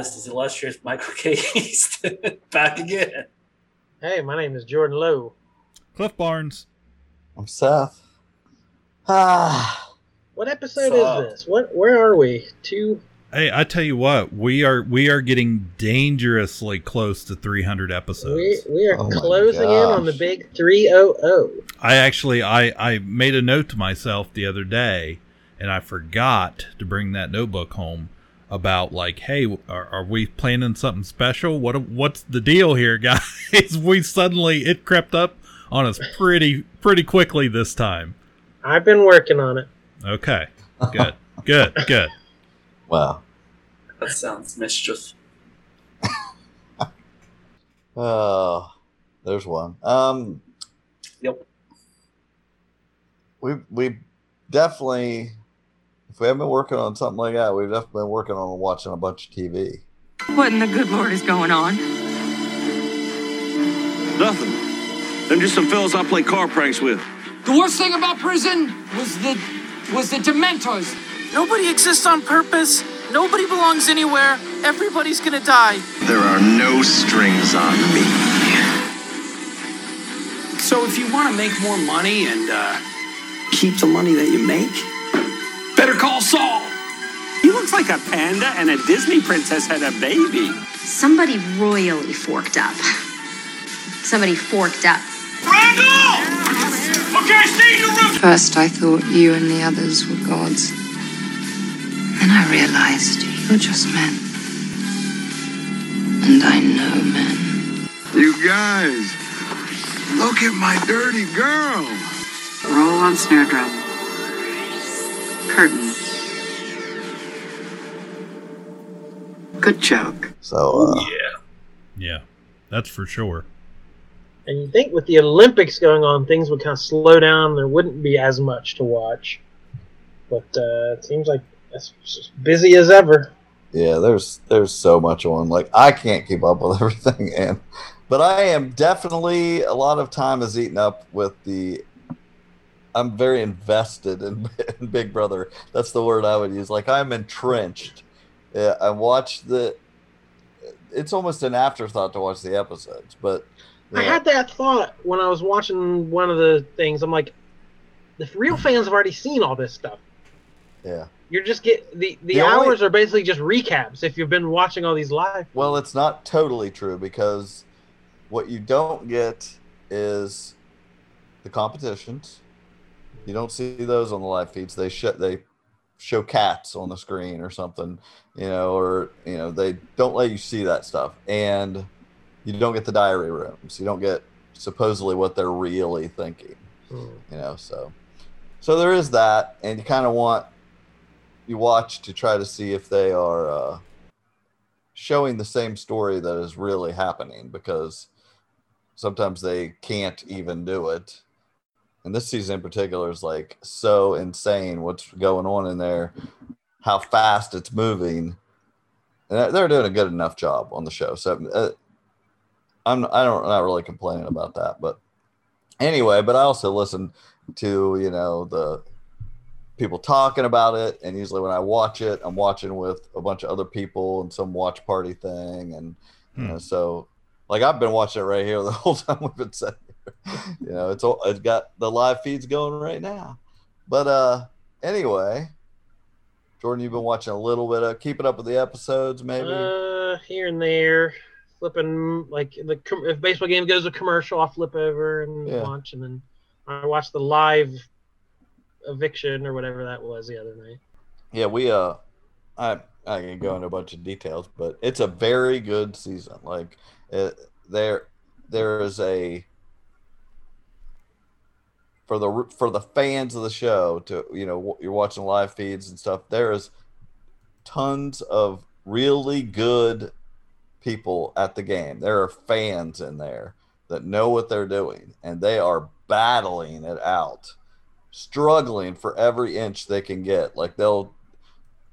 One. Hi, this is illustrious Michael K. Easton back again. Hey, my name is Jordan Lowe. Cliff Barnes. I'm Seth. Ah, What episode Sup? is this? What? Where are we? Two. Hey, I tell you what, we are we are getting dangerously close to 300 episodes. We we are Oh my closing in on the big three oh oh. I actually I I made a note to myself the other day, and I forgot to bring that notebook home about like, hey, are, are we planning something special? What what's the deal here, guys? we suddenly it crept up on us pretty pretty quickly this time. I've been working on it. Okay, good, good, good. wow. That sounds mischief. Oh, there's one. Um, Yep. we we definitely, if we haven't been working on something like that, we've definitely been working on watching a bunch of TV. What in the good Lord is going on? Nothing. Them just some fellas I play car pranks with. The worst thing about prison was the was the Dementors. Nobody exists on purpose. Nobody belongs anywhere. Everybody's gonna die. There are no strings on me. So if you want to make more money and uh, keep the money that you make, better call Saul. He looks like a panda and a Disney princess had a baby. Somebody royally forked up. Somebody forked up. Randall! Okay, stay in room! First, I thought you and the others were gods. Then I realized you're just men. And I know men. You guys, look at my dirty girl. Roll on snare drum. Curtain. Good joke. So uh, Yeah. Yeah, that's for sure. And you think with the Olympics going on, things would kind of slow down. There wouldn't be as much to watch. But uh, it seems like it's just busy as ever. yeah, there's there's so much on. Like I can't keep up with everything, and but I am definitely a lot of time is eaten up with the. I'm very invested in, in Big Brother. That's the word I would use. Like I'm entrenched. Yeah, I watch the. It's almost an afterthought to watch the episodes, but I had that thought when I was watching one of the things. I'm like, the real fans have already seen all this stuff. yeah. You're just get the the, The only- hours are basically just recaps if you've been watching all these live. Well, it's not totally true because what you don't get is the competitions. You don't see those on the live feeds. They show they show cats on the screen or something, you know, or you know they don't let you see that stuff, and you don't get the diary rooms. You don't get supposedly what they're really thinking, Hmm. you know. So, so there is that, and you kind of want you watch to try to see if they are. Uh, showing the same story that is really happening because sometimes they can't even do it. And this season in particular is like so insane what's going on in there, how fast it's moving. And they're- doing a good enough job on the show. So uh, I'm I don't not really complaining about that, but anyway, but I also listen to, you know, the people talking about it and usually when i watch it i'm watching with a bunch of other people and some watch party thing and you know so like i've been watching it right here the whole time we've been sitting you know it's all it's got the live feeds going right now but uh anyway jordan you've been watching a little bit of keeping up with the episodes maybe Uh, here and there, flipping like the if baseball game goes a commercial, I'll flip over and Yeah. watch, and then I watch the live eviction or whatever that was the other night. yeah we uh i i can go into a bunch of details but it's a very good season like it, there there is a for the for the fans of the show to you know you're watching live feeds and stuff there is tons of really good people at the game. There are fans in there that know what they're doing and they are battling it out, struggling for every inch they can get. Like they'll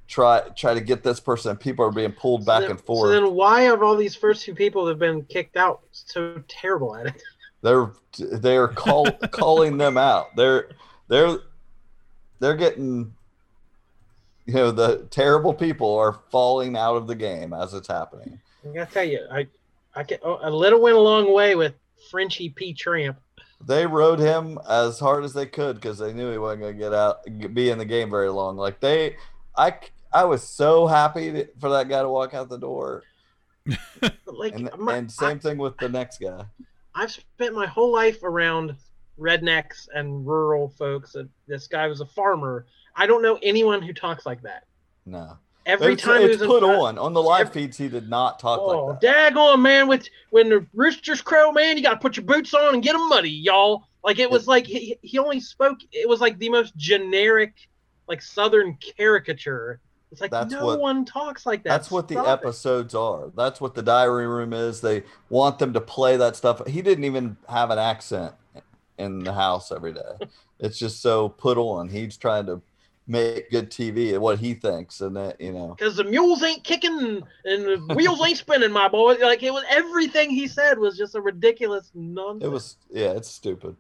try try to get this person and people are being pulled back then, and forth. So then, why are all these first few people that have been kicked out so terrible at it? They're they're call, calling them out. They're they're they're getting you know the terrible people are falling out of the game as it's happening. I gotta tell you, I I get oh, a little went a long way with Frenchie P. Tramp. They rode him as hard as they could because they knew he wasn't going to get out, be in the game very long. Like they, I, I was so happy to, for that guy to walk out the door. like, and, my, and same I, thing with the next guy. I've spent my whole life around rednecks and rural folks. And this guy was a farmer. I don't know anyone who talks like that. No. Every it's, time it's put on on the live every, feeds, he did not talk oh, like that. Oh, daggone man, with when the roosters crow, man, you got to put your boots on and get them muddy, y'all. Like it was it, like he, he only spoke. It was like the most generic, like Southern caricature. It's like that's no what, one talks like that. That's what Stop the episodes it. are. That's what the diary room is. They want them to play that stuff. He didn't even have an accent in the house every day. it's just so put on. He's trying to make good TV and what he thinks, and that you know, because the mules ain't kicking and the wheels ain't spinning, my boy. Like it was everything he said was just a ridiculous nonsense. It was yeah, it's stupid.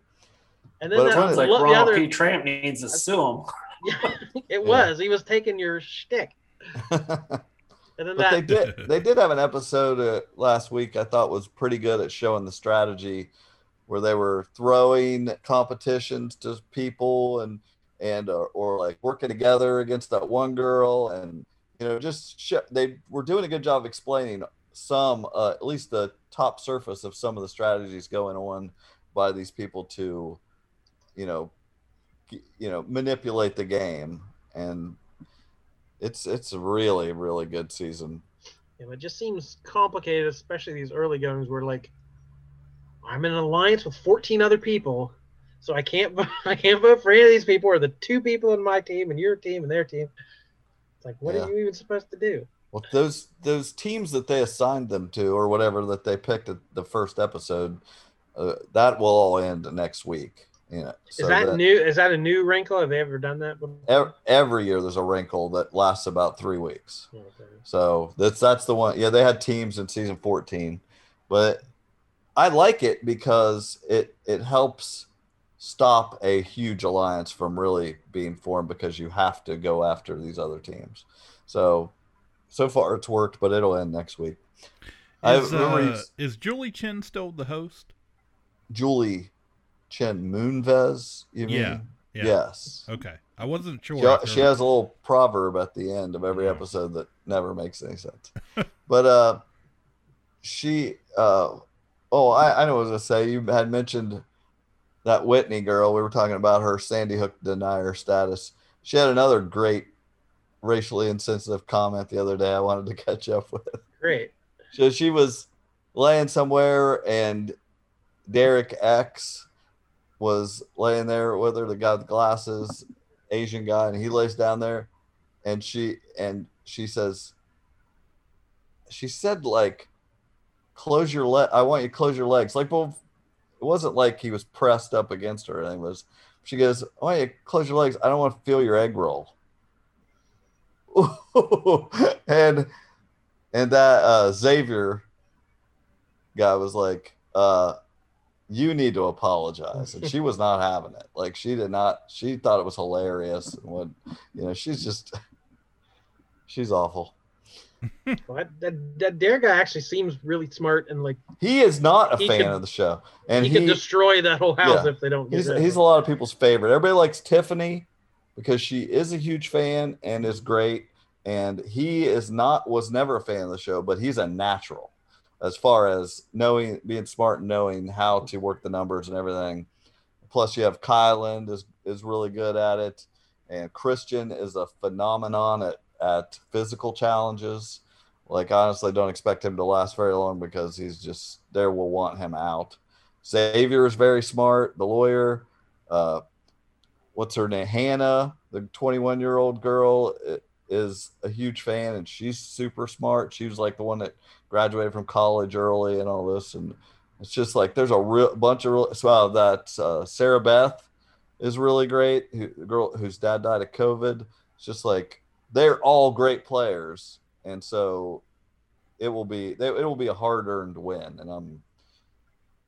And then that, sounds like Ronald other, P. Tramp needs to sue him. Yeah, it was. He was taking your shtick. and then but that, they did they did have an episode uh, last week I thought was pretty good at showing the strategy where they were throwing competitions to people and and or, or like working together against that one girl and you know just sh- they were doing a good job explaining some uh, at least the top surface of some of the strategies going on by these people to you know you know manipulate the game and it's it's a really really good season yeah, it just seems complicated especially these early goings where like i'm in an alliance with 14 other people so I can't I can't vote for any of these people or the two people in my team and your team and their team. It's like what yeah. are you even supposed to do? Well, those those teams that they assigned them to or whatever that they picked at the first episode, uh, that will all end next week. You know, so is that, that, new? Is that a new wrinkle? Have they ever done that? Before? Every, every year there's a wrinkle that lasts about three weeks. Okay. So that's that's the one. Yeah, they had teams in season 14, but I like it because it it helps stop a huge alliance from really being formed because you have to go after these other teams. So, so far it's worked, but it'll end next week. Is, uh, is Julie Chen still the host? Julie Chen Moonves, you mean? Yeah, yeah. Yes. Okay. I wasn't sure. She, she, has a little proverb at the end of every episode that never makes any sense. but uh she uh oh I, I know what I was gonna say. You had mentioned that Whitney girl, we were talking about her Sandy Hook denier status. She had another great racially insensitive comment the other day I wanted to catch up with. Great. So she was laying somewhere and Derek X was laying there with her, the guy with glasses, Asian guy, and he lays down there and she and she says she said like close your leg I want you to close your legs. Like well it wasn't like he was pressed up against her. It was she goes, "Oh, yeah, close your legs. I don't want to feel your egg roll." and and that uh, Xavier guy was like, uh, "You need to apologize," and she was not having it. Like she did not. She thought it was hilarious, and when you know, she's just she's awful well, that, that Dare guy actually seems really smart and like he is not a fan of the show, and he, he can destroy that whole house yeah, if they don't. he's, he's a lot of people's favorite. Everybody likes Tiffany because she is a huge fan and is great, and he is not was never a fan of the show, but he's a natural as far as knowing, being smart, and knowing how to work the numbers and everything. Plus, you have Kyland is is really good at it, and Christian is a phenomenon at at physical challenges. Like honestly, don't expect him to last very long because he's just there. Will want him out. Xavier is very smart. The lawyer, uh, what's her name? Hannah, the 21 year old girl, is a huge fan and she's super smart. She was like the one that graduated from college early and all this, and it's just like there's a real bunch of real. So uh, that uh, Sarah Beth is really great. Who, the girl whose dad died of COVID. It's just like they're all great players, and so it will be it will be a hard earned win, and I'm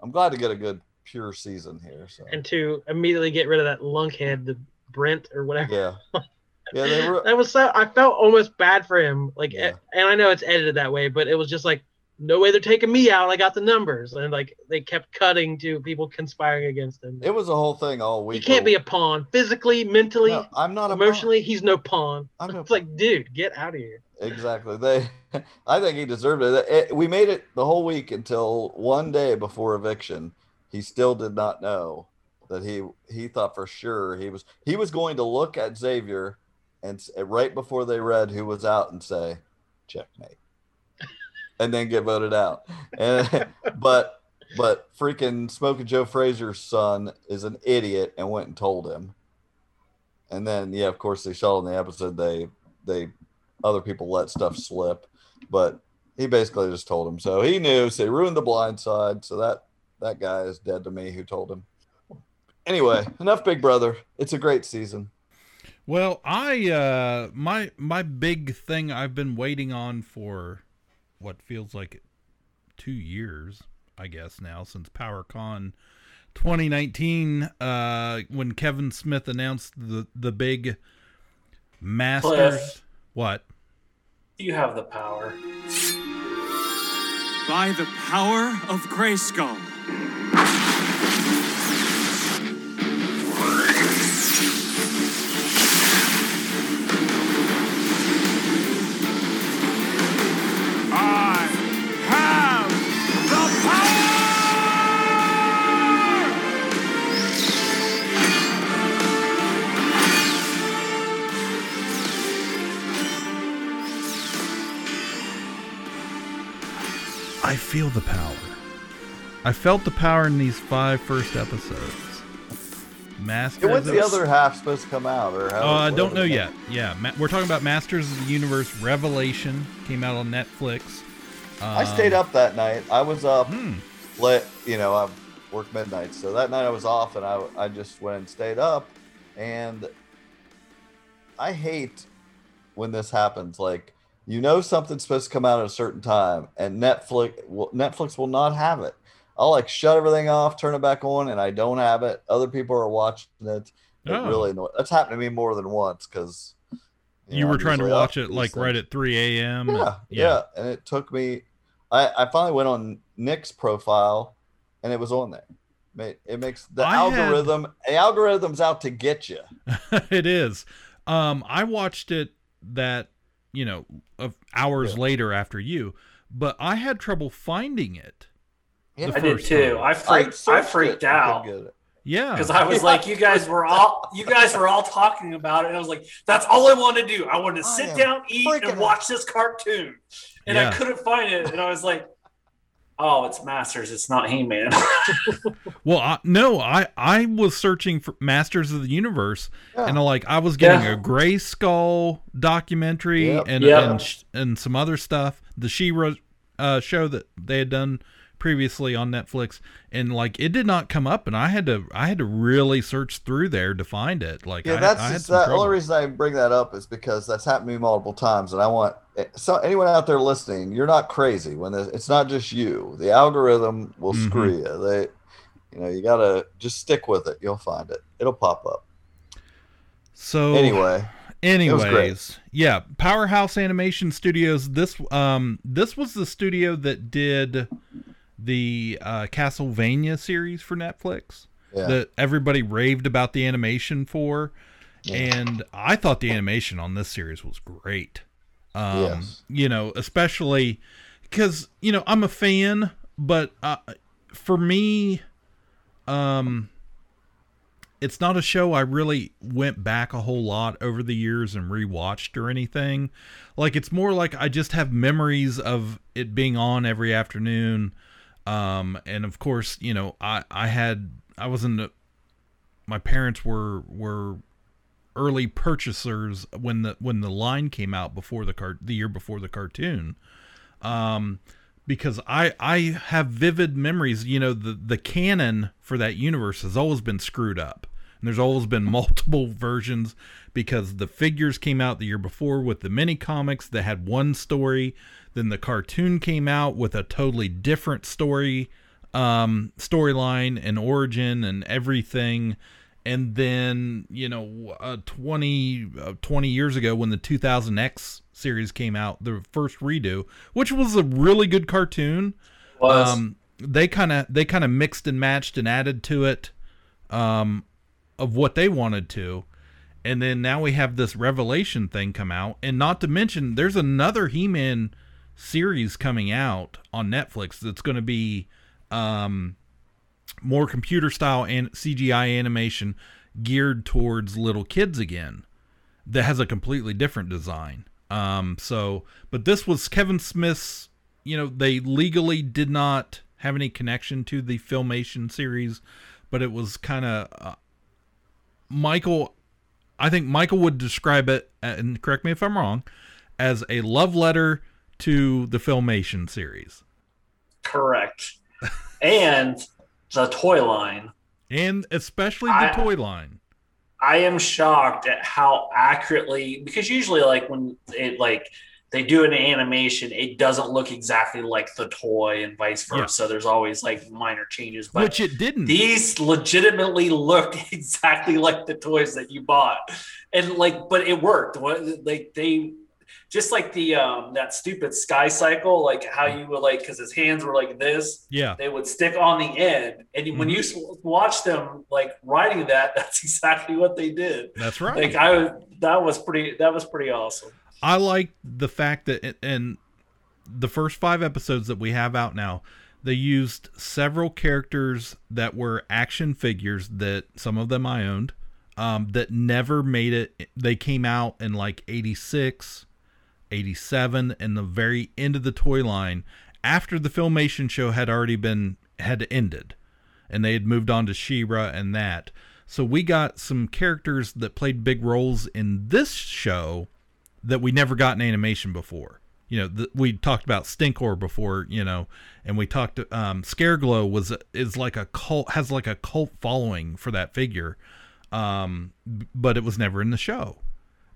I'm glad to get a good pure season here. So And to immediately get rid of that lunkhead, the Brent or whatever. yeah, yeah, they were. That was so. I felt almost bad for him. Like, Yeah. and I know it's edited that way, but it was just like, no way they're taking me out. I got the numbers, and like they kept cutting to people conspiring against him. It was a whole thing all week. He can't be a pawn physically, mentally, No, I'm not a pawn. emotionally. He's no pawn. I'm it's like, dude, get out of here. Exactly. They, I think he deserved it. it. We made it the whole week until one day before eviction. He still did not know that he he thought for sure he was he was going to look at Xavier and eh, right before they read who was out and say checkmate, and then get voted out. And but but freaking Smoking Joe Frazier's son is an idiot and went and told him. And then yeah, of course they saw in the episode they they other people let stuff slip, but he basically just told him. So he knew. So he ruined the blind side. So that that guy is dead to me who told him. Anyway, enough Big Brother. It's a great season. Well, I uh my my big thing I've been waiting on for what feels like 2 years, I guess now since PowerCon 2019 uh when Kevin Smith announced the the big Masters Cliff. what? You have the power. By the power of Grayskull. I feel the power. I felt the power in these five first episodes. Masters When's the other half supposed to come out? Or how, Uh, I don't know yet. Yeah, ma- we're talking about Masters of the Universe Revelation came out on Netflix. I stayed Um, up that night. I was up Hmm. late. You know, I work midnight, so that night I was off, and I I just went and stayed up. And I hate when this happens. Like you know something's supposed to come out at a certain time, and Netflix will, Netflix will not have it. I'll like shut everything off, turn it back on, and I don't have it. Other people are watching it. It Oh. really annoys. That's happened to me more than once because You were trying to watch it like right at 3 a.m. yeah, yeah, and it took me. I I finally went on Nick's profile, and it was on there. Ma- It makes the I had- algorithm. The algorithm's out to get you. it is. Um, I watched it that you know of hours later after you, but I had trouble finding it. Yeah, the I did too. time. I freaked. I, searched freaked it, out get it. Yeah, because I was like, you guys were all you guys were all talking about it, and I was like, that's all I wanted to do. I wanted to sit down, eat, and watch this cartoon, and Yeah. I couldn't find it, and I was like, oh, it's Masters. It's not He Man. Well, I, no, I I was searching for Masters of the Universe, Yeah. and like I was getting Yeah. a Grayskull documentary Yep. and Yep. and and some other stuff. The She-Ra uh, show that they had done previously on Netflix, and like it did not come up, and I had to I had to really search through there to find it. Like Yeah, I, that's I had just, some the trouble. only reason I bring that up is because that's happened to me multiple times, and I want so anyone out there listening, you're not crazy when this, it's not just you. The algorithm will Mhm. screw you. They, you know, you gotta just stick with it. You'll find it. It'll pop up. So Anyway. Anyways, yeah, Powerhouse Animation Studios. This um this was the studio that did the uh, Castlevania series for Netflix yeah, that everybody raved about the animation for, Yeah. and I thought the animation on this series was great. Um, Yes. you know, especially because you know I'm a fan, but uh, for me, um, it's not a show I really went back a whole lot over the years and rewatched or anything. Like it's more like I just have memories of it being on every afternoon. Um, and of course, you know, I I had I was in the, my parents were were early purchasers when the when the line came out before the cart the year before the cartoon. Um, because I I have vivid memories. You know, the the canon for that universe has always been screwed up, and there's always been multiple versions because the figures came out the year before with the mini comics that had one story, then the cartoon came out with a totally different story um storyline and origin and everything. And then you know uh, 20 uh, 20 years ago when the 2000x series came out the first redo which was a really good cartoon. Was. um they kind of they kind of mixed and matched and added to it um of what they wanted to. And then now we have this revelation thing come out. And not to mention there's another he-man series coming out on netflix that's going to be um more computer style and CGI animation geared towards little kids again that has a completely different design. Um so but this was Kevin Smith's, you know, they legally did not have any connection to the filmation series, but it was kind of uh, Michael I think Michael would describe it and correct me if I'm wrong as a love letter to the filmation series. Correct. and the toy line. And especially the I- toy line. I am shocked at how accurately because usually like when it like they do an animation, it doesn't look exactly like the toy and vice Yeah. versa. There's always like minor changes, but Which it didn't. these legitimately looked exactly like the toys that you bought, and like, but it worked. What like they just like the um that stupid sky cycle, like how you would like because his hands were like this, Yeah. they would stick on the end, and when you s- watch them like riding that, that's exactly what they did. That's right. Like I was, that was pretty, that was pretty awesome. I like the fact that in the first five episodes that we have out now, they used several characters that were action figures that some of them I owned, um, that never made it. They came out in like 86, 87, and the very end of the toy line after the filmation show had already been had ended and they had moved on to She-Ra and that. So we got some characters that played big roles in this show that we never got in animation before. You know, we talked about Stinkor before, you know, and we talked um Scareglow was is like a cult has like a cult following for that figure. Um but it was never in the show.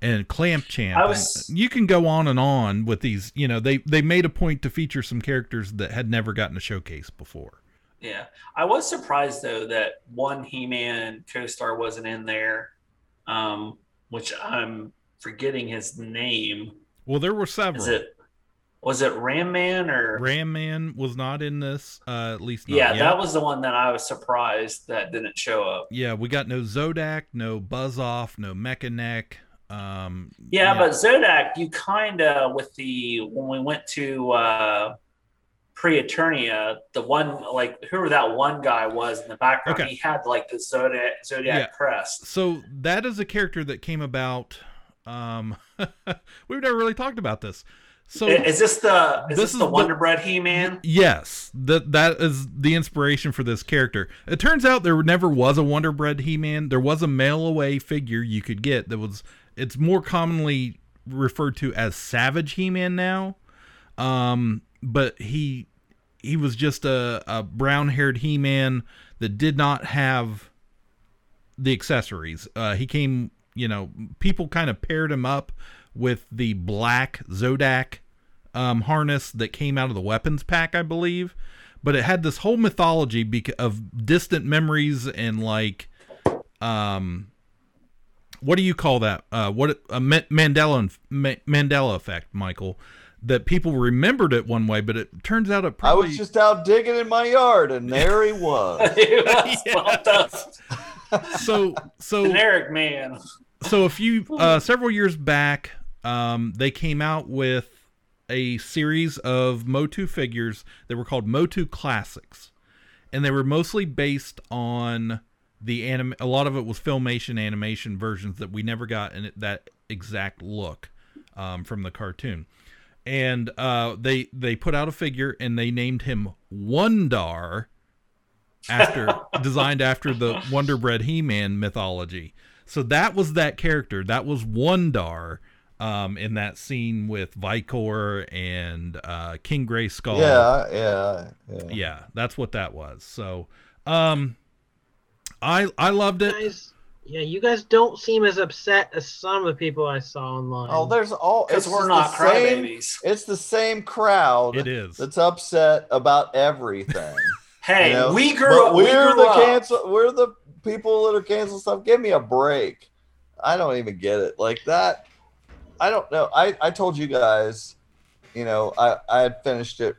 And Clamp Champ, I was- you can go on and on with these. You know, they they made a point to feature some characters that had never gotten a showcase before. Yeah, I was surprised though that one He-Man co-star wasn't in there, um, which I'm forgetting his name. Well, there were several. It was it Ram Man or Ram Man was not in this, uh, at least not yeah, yet. that was the one that I was surprised that didn't show up. Yeah, we got no Zodak, no Buzz Off, no Mechaneck. Um, Yeah, but Zodak, you kind of with the when we went to uh, pre-Eternia, the one like whoever that one guy was in the background, Okay. he had like the Zodiac Zodiac Yeah. crest. so that is a character that came about. Um, we've never really talked about this. So is this the is this this, is the the- Wonder Bread He-Man? Yes, that that is the inspiration for this character. It turns out there never was a Wonder Bread He-Man. There was a mail away figure you could get that was it's more commonly referred to as Savage He-Man now. Um, but he he was just a, a brown-haired He-Man that did not have the accessories. Uh, he came, you know, people kind of paired him up with the black Zodak um, harness that came out of the weapons pack, I believe. But it had this whole mythology bec- of distant memories and like, um, what do you call that? Uh, what a Mandela Mandela effect, Michael. That people remembered it one way, but it turns out it I probably was just out digging in my yard, and there he was. It was so so generic man. so a few uh several years back um they came out with a series of motu figures that were called motu classics and they were mostly based on the anim a lot of it was filmation animation versions that we never got in it, that exact look um, from the cartoon and uh they they put out a figure and they named him wondar after designed after the Wonder Bread He-Man mythology. So that was that character. That was Wondar. um, in that scene with Vikor and uh, King Grayskull. Yeah, yeah, yeah. Yeah, that's what that was. So, um, I I loved it. Guys, yeah, you guys don't seem as upset as some of the people I saw online. Oh, there's all 'Cause it's we're not the same, crybabies. It's the same crowd. It is. That's upset about everything. Hey, you know? we grew But up. we We're grew the up. cancel. We're the people that are cancel stuff. Give me a break. I don't even get it. Like that. I don't know. I I told you guys, you know, I I had finished it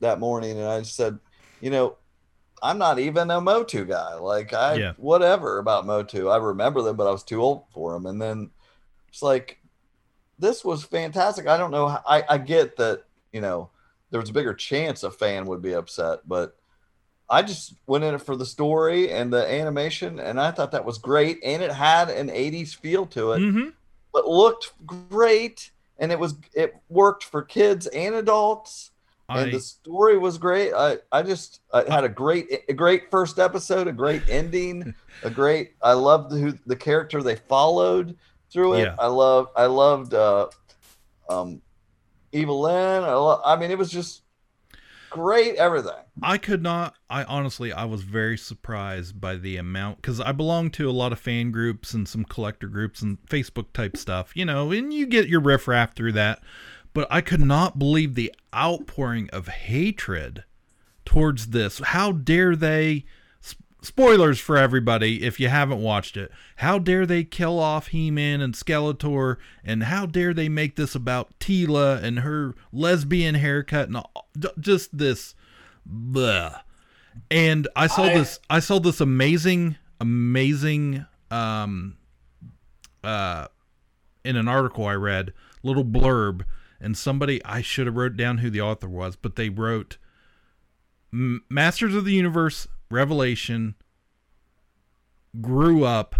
that morning, and I said, you know, I'm not even a Motu guy. Like I Yeah. whatever about Motu. I remember them, but I was too old for them. And then it's like this was fantastic. I don't know. How, I I get that you know there was a bigger chance a fan would be upset, but I just went in it for the story and the animation, and I thought that was great. And it had an '80s feel to it, Mm-hmm. but looked great, and it was it worked for kids and adults. And I the story was great. I, I just I had a great a great first episode, a great ending, a great. I loved who the character they followed through it. Yeah. I love I loved uh, um, Evil-Lyn. I, lo- I mean, it was just great. Everything. I could not. I honestly, I was very surprised by the amount because I belong to a lot of fan groups and some collector groups and Facebook type stuff, you know, and you get your riffraff through that. But I could not believe the outpouring of hatred towards this. How dare they? Spoilers for everybody if you haven't watched it. How dare they kill off He-Man and Skeletor, and how dare they make this about Teela and her lesbian haircut and all, just this Bleh. And I saw I- this I saw this amazing amazing um uh in an article I read, little blurb and somebody I should have wrote down who the author was, but they wrote Masters of the Universe Revelation grew up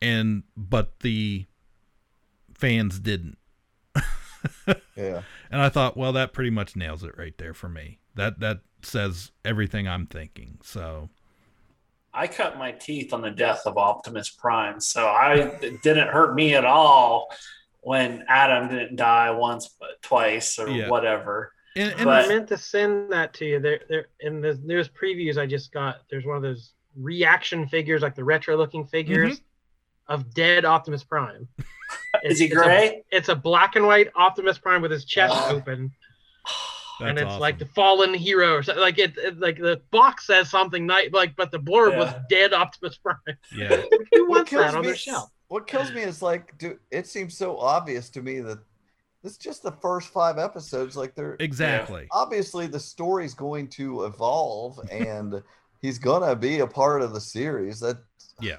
and but the fans didn't. Yeah. And I thought, well, that pretty much nails it right there for me. That that says everything I'm thinking. So I cut my teeth on the death of Optimus Prime, so I it didn't hurt me at all when Adam didn't die once, but twice or Yeah. whatever. and, and But- I meant to send that to you. There, there in the newest previews I just got. There's one of those reaction figures, like the retro-looking figures mm-hmm. of dead Optimus Prime. Is he It's- it's a- gray? It's a black and white Optimus Prime with his chest Oh. open, that's and it's awesome. like the fallen hero or something. Like it, it- like the box says something nice, like but the blurb was dead Optimus Prime. yeah. Who wants that on their shelf? What kills me is like, do it seems so obvious to me that it's just the first five episodes. Like they're Exactly. obviously the story's going to evolve and he's gonna be a part of the series. That Yeah.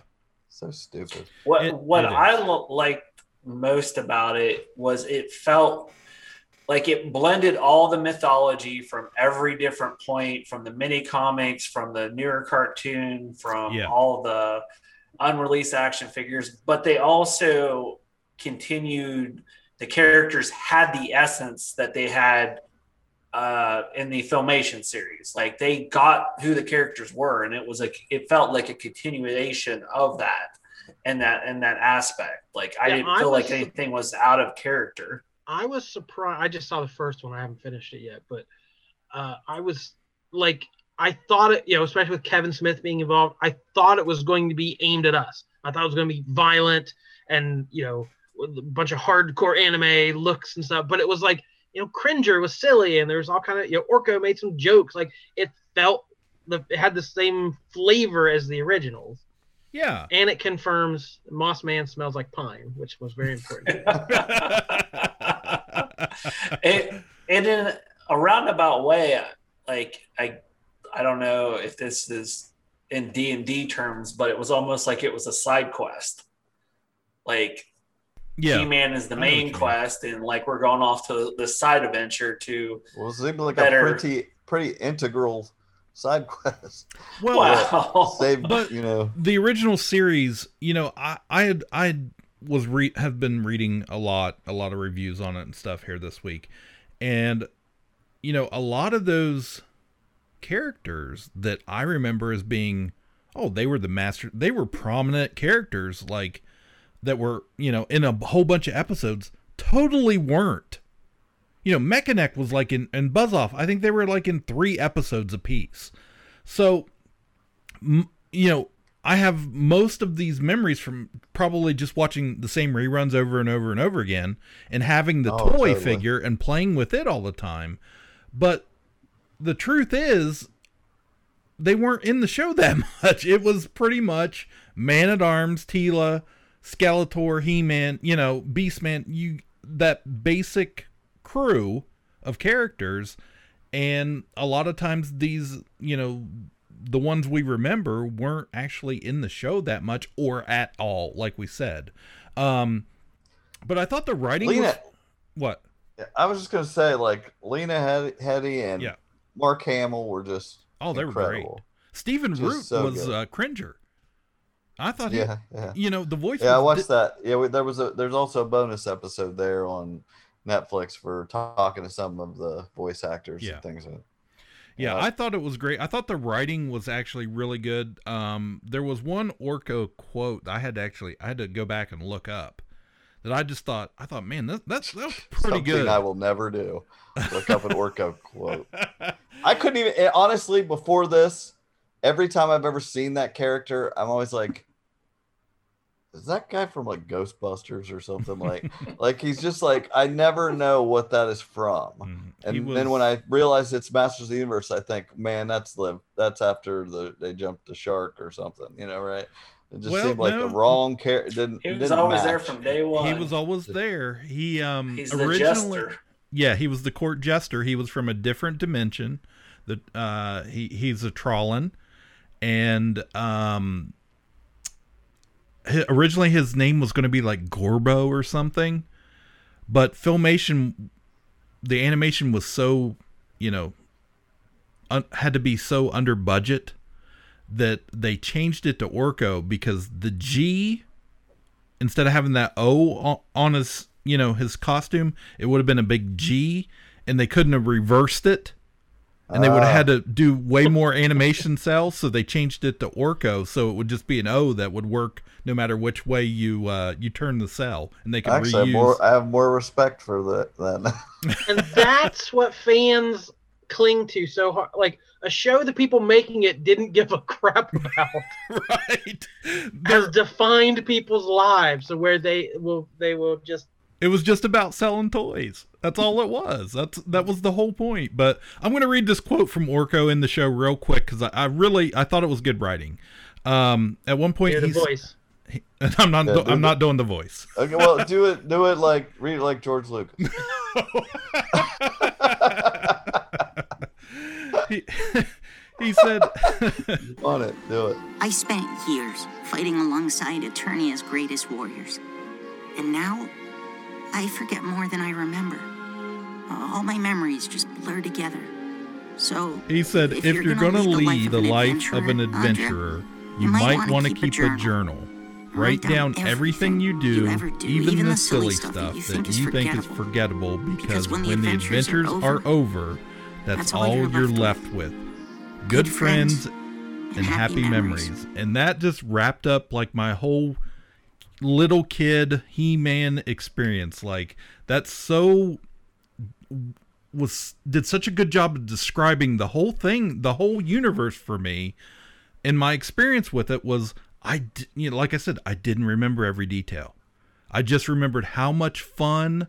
so stupid. What It- what it is. I lo- liked most about it was it felt like it blended all the mythology from every different point, from the mini comics, from the newer cartoon, from Yeah. all the unreleased action figures, but they also continued. The characters had the essence that they had uh, in the filmation series. Like they got who the characters were, and it was like it felt like a continuation of that and that and that aspect. Like I Yeah, didn't I feel like anything was out of character. I was surprised. I just saw the first one. I haven't finished it yet, but uh, I was like, I thought it, you know, especially with Kevin Smith being involved, I thought it was going to be aimed at us. I thought it was going to be violent and you know, a bunch of hardcore anime looks and stuff. But it was like, you know, Cringer was silly, and there was all kind of, you know, Orko made some jokes. Like it felt the it had the same flavor as the originals, Yeah. and it confirms Moss Man smells like pine, which was very important. it, and in a roundabout way, like I, I don't know if this is in D and D terms, but it was almost like it was a side quest. Like yeah. He-Man is the I know main mean. quest, and like we're going off to the side adventure to Well, it seemed like Better. a pretty pretty integral side quest. Well, wow. Save, But- you know, the original series, you know, I I had I had- was re- have been reading a lot a lot of reviews on it and stuff here this week. And you know, a lot of those characters that I remember as being oh, they were the master they were prominent characters like that were, you know, in a whole bunch of episodes. totally weren't. You know, Mechaneck was like in and Buzz Off. I think they were like in three episodes apiece. So, m- you know, I have most of these memories from probably just watching the same reruns over and over and over again, and having the Oh, toy totally. figure and playing with it all the time. But the truth is, they weren't in the show that much. It was pretty much Man at Arms, Teela, Skeletor, He Man, you know, Beastman, you that basic crew of characters. And a lot of times these, you know, the ones we remember weren't actually in the show that much or at all, like we said. Um but I thought the writing was what? I was just gonna say, like Lena Headey and Yeah. Mark Hamill were just Oh, they were great. Stephen Just Root so was uh, Cringer. I thought he, Yeah, yeah. you know, the voice. Yeah, I watched that. Yeah, we, there was a there's also a bonus episode there on Netflix for talking to some of the voice actors Yeah. and things. Like Yeah, Uh, I thought it was great. I thought the writing was actually really good. Um, there was one Orko quote I had to actually I had to go back and look up that I just thought I thought man that, that's that was pretty something good. I will never do. Look up an Orko quote. I couldn't even eh, honestly before this. Every time I've ever seen that character, I'm always like, "Is that guy from like Ghostbusters or something?" Like, like he's just like I never know what that is from. Mm-hmm. And then when I realize it's Masters of the Universe, I think, man, that's the that's after the they jumped the shark or something, you know, right? It just Well, seemed like no. the wrong character. Didn't He was didn't always there from day one. he was always there. He um He's the originally jester. yeah he was the court jester. He was from a different dimension. That uh he he's a Trollan, and um hi- originally his name was going to be like Gorpo or something, but filmation, the animation was so you know un- had to be so under budget that they changed it to Orko because the G instead of having that O on, on his you know his costume, it would have been a big G, and they couldn't have reversed it. And they would have Ah. had to do way more animation cells, so they changed it to Orko, so it would just be an O that would work no matter which way you uh, you turn the cell, and they could Actually, I have more, I have more respect for that than and that's what fans cling to so hard. Like a show that people making it didn't give a crap about, right? has defined people's lives, so where they will they will just It was just about selling toys. That's all it was. That's that was the whole point. But I'm going to read this quote from Orko in the show real quick because I, I really I thought it was good writing. Um, at one point hear the he's voice. I'm not Yeah, do- do I'm the- not doing the voice. Okay, well, do it, do it like read it like George Lucas. he, he said, On it, do it. I spent years fighting alongside Eternia's greatest warriors. And now, I forget more than I remember. All my memories just blur together. So, he said, if, you're, going to lead the life of an Andrea, adventurer, you, you might might wanna keep keep a journal. Write down everything you do, even, the silly stuff that you think is forgettable, because when the adventures are over, that's all you're left with. Good friends and happy memories. And that just wrapped up like my whole little kid He-Man experience. Like that's so was did such a good job of describing the whole thing, the whole universe for me. And my experience with it was I you know like I said I didn't remember every detail. I just remembered how much fun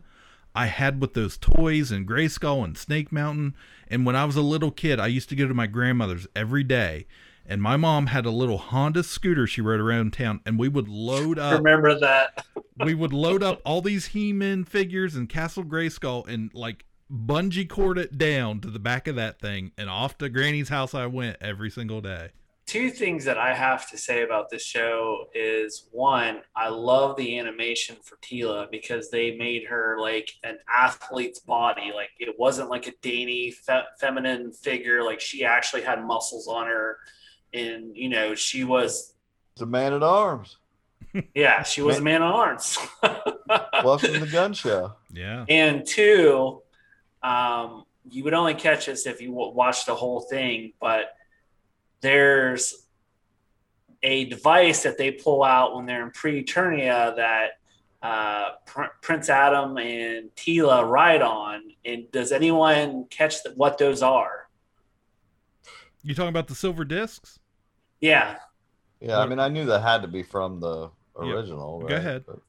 I had with those toys and Grayskull and Snake Mountain. And when I was a little kid, I used to go to my grandmother's every day. And my mom had a little Honda scooter she rode around town, and we would load up. Remember that. we would load up all these He-Man figures and Castle Grayskull, and like bungee cord it down to the back of that thing, and off to Granny's house I went every single day. Two things that I have to say about this show is one, I love the animation for Teela because they made her like an athlete's body. Like it wasn't like a dainty fe- feminine figure. Like she actually had muscles on her, and you know she was It's a man at arms. yeah she was a man at arms. Welcome to the gun show. Yeah. And two, um, you would only catch this if you watched the whole thing, but there's a device that they pull out when they're in pre-Eternia that uh, Pr- Prince Adam and Teela ride on. And does anyone catch the, what those are? You talking about the silver discs? Yeah. Yeah, I mean, I knew that had to be from the original. Go right? ahead. But-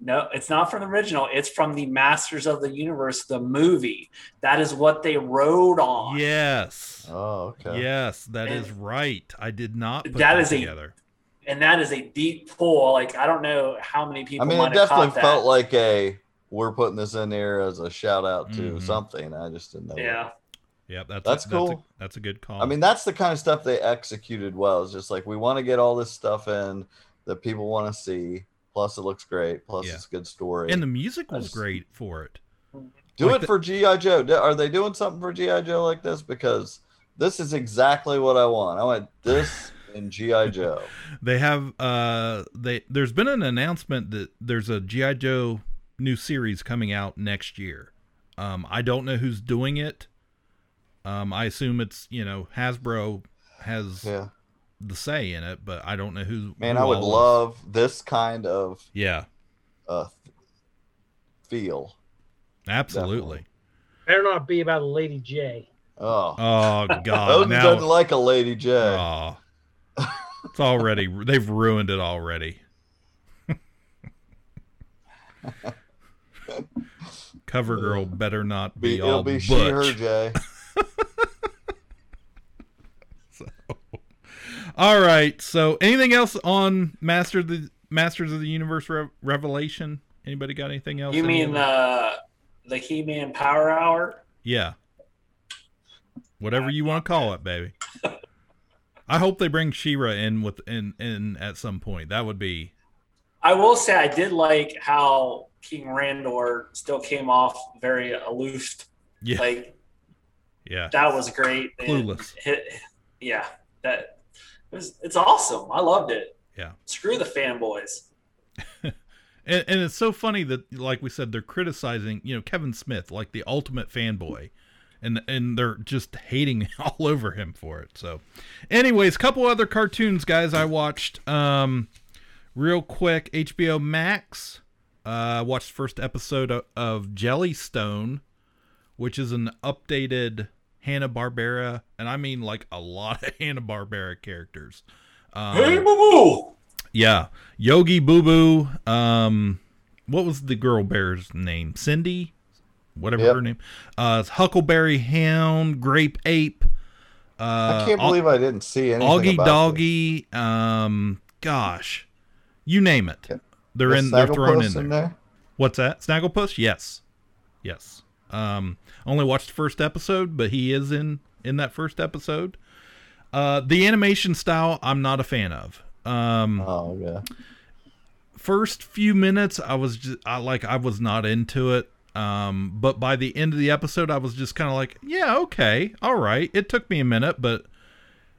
No, it's not from the original. It's from the Masters of the Universe, the movie. That is what they rode on. Yes. Oh, okay. Yes, that is And- right. I did not put That that, is a- together. And that is a deep pull. Like I don't know how many people. I mean, might it definitely caught that. felt like a we're putting this in here as a shout out to Mhm. something. I just didn't know. what. yeah. That's That's a, cool. That's a, that's a good call. I mean, that's the kind of stuff they executed well. It's just like we want to get all this stuff in that people want to see. Plus, it looks great. Plus, Yeah. it's a good story. and the music was just- great for it. Do like it the- for GI Joe. Are they doing something for GI Joe like this? Because this is exactly what I want. I want this in GI Joe. They have uh they there's been an announcement that there's a GI Joe new series coming out next year. Um I don't know who's doing it. Um I assume it's, you know, Hasbro has Yeah, the say in it, but I don't know who man, who I would all is. love this kind of Yeah, uh feel. absolutely. Better not be about a Lady J. Oh, Oh god. Odin now doesn't like a Lady J. oh, it's already they've ruined it already. Cover girl better not be, be, all it'll be butch. she, her, Jay. All right. So, anything else on Master the Masters of the Universe Re- Revelation? Anybody got anything else? You mean other- uh, the He-Man Power Hour? yeah, whatever you want to call it, baby. I hope they bring She-Ra in with in in at some point. That would be I will say I did like how King Randor still came off very aloof. yeah Like yeah. that was great. Clueless. Yeah, that it was. It's awesome. I loved it. Yeah. Screw the fanboys. And, and it's so funny that, like we said, they're criticizing, you know, Kevin Smith, like the ultimate fanboy, and and they're just hating all over him for it. So, anyways, couple other cartoons, guys. I watched, um, real quick, HBO Max. Uh, watched the first episode of, of Jellystone, which is an updated Hanna Barbera, and I mean like a lot of Hanna Barbera characters. Um, hey, boo boo. yeah, Yogi Boo Boo. Um, what was the girl bear's name? Cindy, whatever Yep. her name. Uh, Huckleberry Hound, Grape Ape. Uh, I can't believe I didn't see anything Augie Doggie. Um, gosh, you name it. They're The in. They're thrown in there. What's that? Snagglepuss? Yes, yes. Um, only watched the first episode, but he is in in that first episode. Uh, the animation style, I'm not a fan of. Um, Oh yeah. first few minutes i was just i like i was not into it um but by the end of the episode i was just kind of like yeah okay all right. It took me a minute but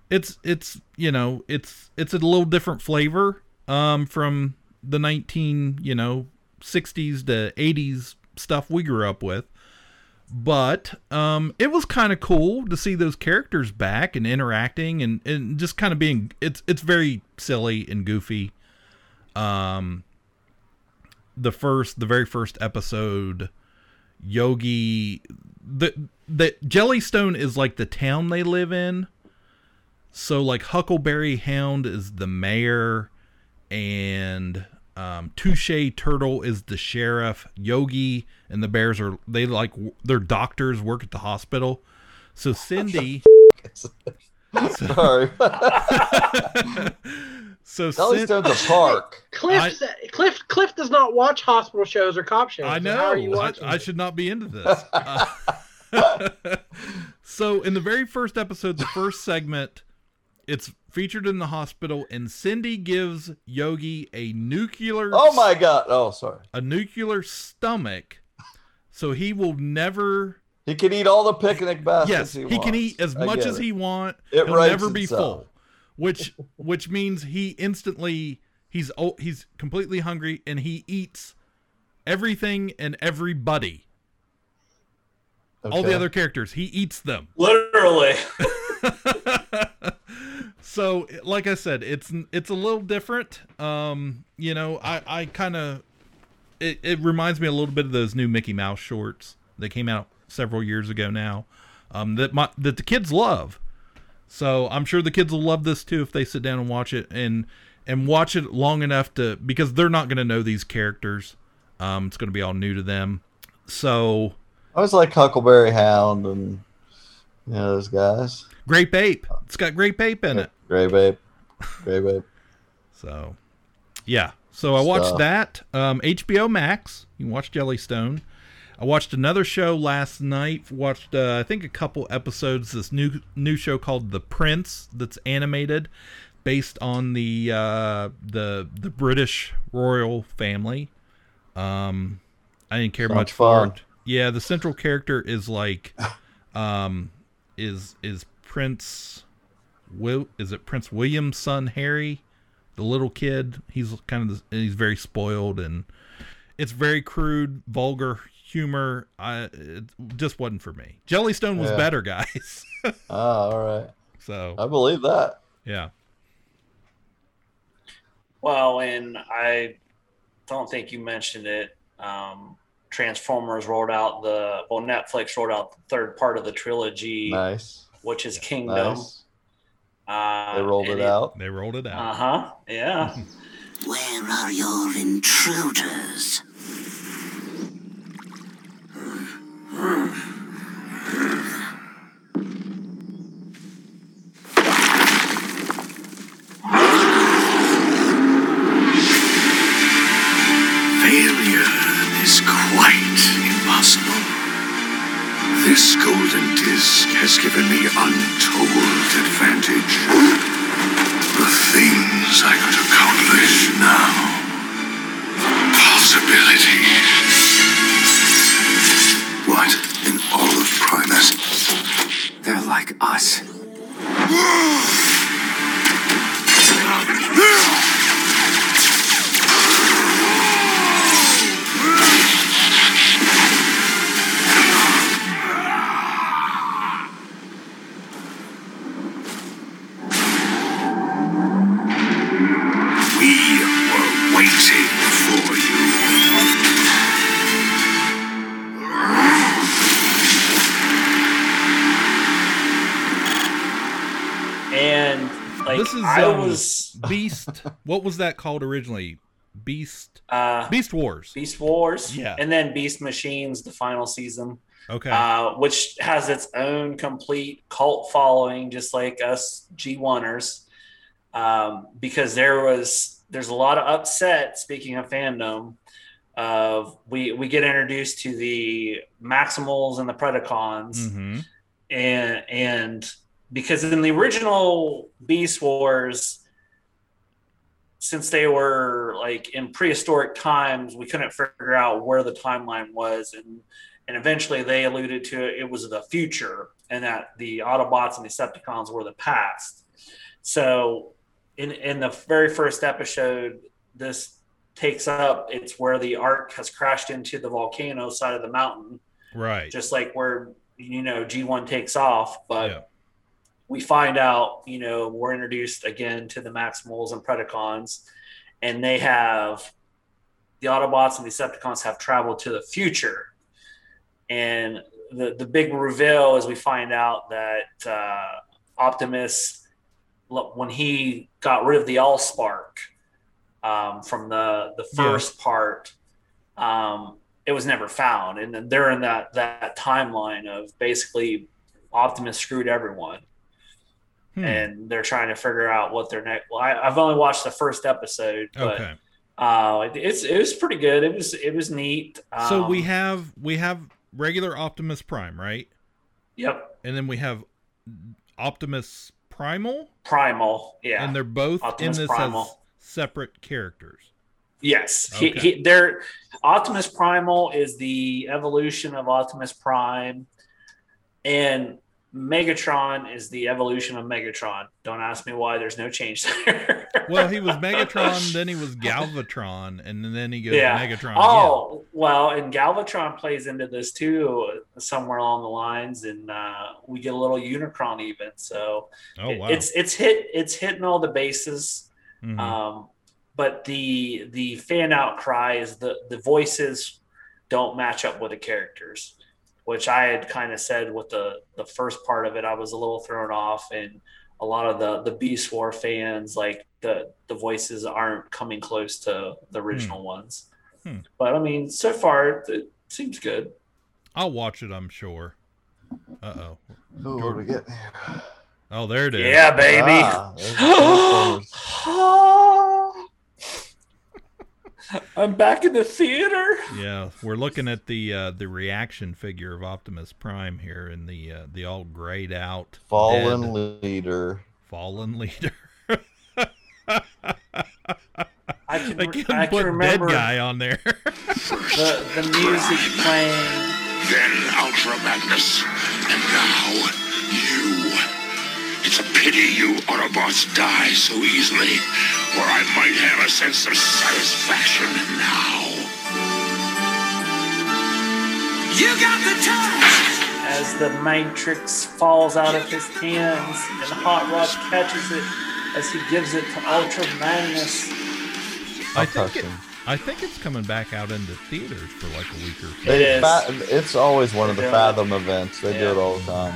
it's it's you know it's it's a little different flavor um from the 19 you know 60s to 80s stuff we grew up with. But um it was kind of cool to see those characters back and interacting and, and just kind of being it's it's very silly and goofy. Um the first the very first episode yogi the the jellystone is like the town they live in. So like huckleberry hound is the mayor and um touche turtle is the sheriff. Yogi and the bears are they like they're doctors work at the hospital. So cindy Sorry. so Jellystone's Cin- a park. Cliff, Cliff, Cliff does not watch hospital shows or cop shows. I so know. How are you I, watching? I it? should not be into this. Uh, so, in the very first episode, the first segment, it's featured in the hospital, and Cindy gives Yogi a nuclear. Oh my god. Oh, sorry. A nuclear stomach, so he will never. He can eat all the picnic baskets Yes, he, he, wants. can eat as I much as it. he want. It He'll never be itself. full, which which means he instantly he's oh, he's completely hungry and he eats everything and everybody. All the other characters, he eats them. Literally. So, like I said, it's it's a little different. Um, you know, I I kind of it, it reminds me a little bit of those new Mickey Mouse shorts that came out several years ago now. Um, that my that the kids love. So I'm sure the kids will love this too if they sit down and watch it and and watch it long enough to because they're not going to know these characters. Um, it's going to be all new to them. So I was like Huckleberry Hound and you know those guys. Grape Ape. It's got Grape Ape in it. Grape Ape. Grape Ape. So yeah. So I watched Stuff. that. Um, HBO Max. You can watch Jellystone. I watched another show last night. Watched uh, I think a couple episodes. This new new show called The Prince that's animated, based on the uh, the the British royal family. Um, I didn't care Sounds much for fun. it. Yeah, the central character is like, um, is is Prince. Will is it Prince William's son Harry, the little kid? He's kind of the, he's very spoiled and it's very crude, vulgar humor. I it just wasn't for me. Jellystone was Yeah. better, guys. Ah, all right. so I believe that. yeah, Well, and I don't think you mentioned it. Um, Transformers rolled out the well, Netflix rolled out the third part of the trilogy, Nice. which is Kingdom. Nice. Uh, They rolled and it out. they rolled it out. Uh huh. Yeah. Where are your intruders? Failure is quite impossible. This golden disc has given me untold advantage. The things I could accomplish now. Possibilities. Like us. I was Beast. what was that called originally? Beast. uh, Beast Wars. Beast Wars, Yeah. and then Beast Machines, the final season. Okay. uh, which has its own complete cult following, just like us G1ers. Um, because there was there's a lot of upset. Speaking of fandom, of we we get introduced to the Maximals and the Predacons, hmm and and because in the original Beast Wars, since they were like in prehistoric times, we couldn't figure out where the timeline was, and and eventually they alluded to it, it was the future, and that the Autobots and the Decepticons were the past. So, in in the very first episode, this takes up it's where the Ark has crashed into the volcano side of the mountain Right. just like where you know G1 takes off, but Yeah. We find out, you know, we're introduced again to the Maximals and Predacons, and they have the Autobots and the Decepticons have traveled to the future. And the the big reveal is we find out that uh, Optimus, when he got rid of the Allspark um, from the the Yeah. first part, um, it was never found, and then they're in that that timeline of basically Optimus screwed everyone, Hmm. and they're trying to figure out what their next. Well, I, I've only watched the first episode, but Okay. uh, it, it's it was pretty good. It was it was neat. so we Um, have we have regular Optimus Prime, right? yep And then we have Optimus Primal, Primal, yeah, and they're both Optimus in this Primal. as separate characters. Yes, Okay. he, he, they're Optimus Primal is the evolution of Optimus Prime, and Megatron is the evolution of Megatron. Don't ask me why. There's no change there. Well, he was Megatron, then he was Galvatron, and then he goes yeah. Megatron again. Oh well, and Galvatron plays into this too somewhere along the lines, and uh, we get a little Unicron even. So Oh wow. it's it's hit it's hitting all the bases. Mhm. Um, but the the fan outcry is the the voices don't match up with the characters, which I had kind of said with the the first part of it. I was a little thrown off, and a lot of the the Beast War fans like the the voices aren't coming close to the original ones. Hmm. But I mean, so far it seems good. I'll watch it. I'm sure. Uh oh. Who what do we get? Oh, there it is. Yeah, baby. Ah, there's Transformers. I'm back in the theater. Yeah, we're looking at the uh, the reaction figure of Optimus Prime here in the uh, the all grayed out Fallen dead leader. fallen leader. I can, They can I put can remember dead guy on there. the, the music playing. Then Ultra Magnus. And now, you. It's a pity you Autobots die so easily, or I might have a sense of satisfaction now. You got the touch! as the Matrix falls out of his hands and Hot Rod catches it as he gives it to Ultra Magnus. I think it. I think it's coming back out into theaters for like a week or so. It They is. fa- it's always one of the Yeah. Fathom events. They do it all the time.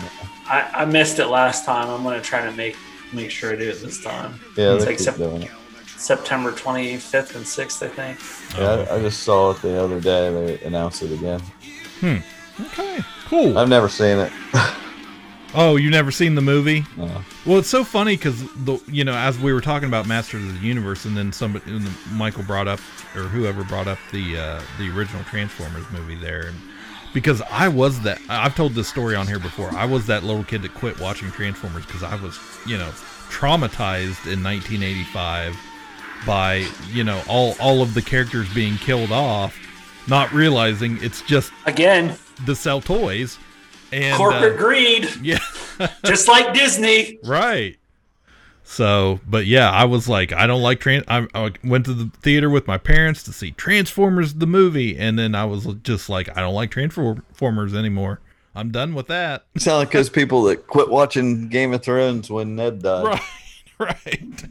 I, I missed it last time. I'm gonna try to make make sure I do it this time. Yeah, It's they like keep Sep- doing it. September 25th and 6th, I think. Yeah, I, I just saw it the other day. They announced it again. Hmm. Okay, cool. I've never seen it. Oh, you never seen the movie? No. Well, it's so funny because the you know as we were talking about Masters of the Universe, and then somebody, and then Michael brought up or whoever brought up the uh, the original Transformers movie there, and because I was that I've told this story on here before. I was that little kid that quit watching Transformers because I was you know traumatized in 1985 by you know all all of the characters being killed off, not realizing it's just Again, to sell toys and corporate uh, greed, yeah. just like Disney. Right. So, but yeah, I was like, I don't like trans. I, I went to the theater with my parents to see Transformers the movie, and then I was just like, I don't like Transformers anymore. I'm done with that. You sound like those people that quit watching Game of Thrones when Ned died. Right, right.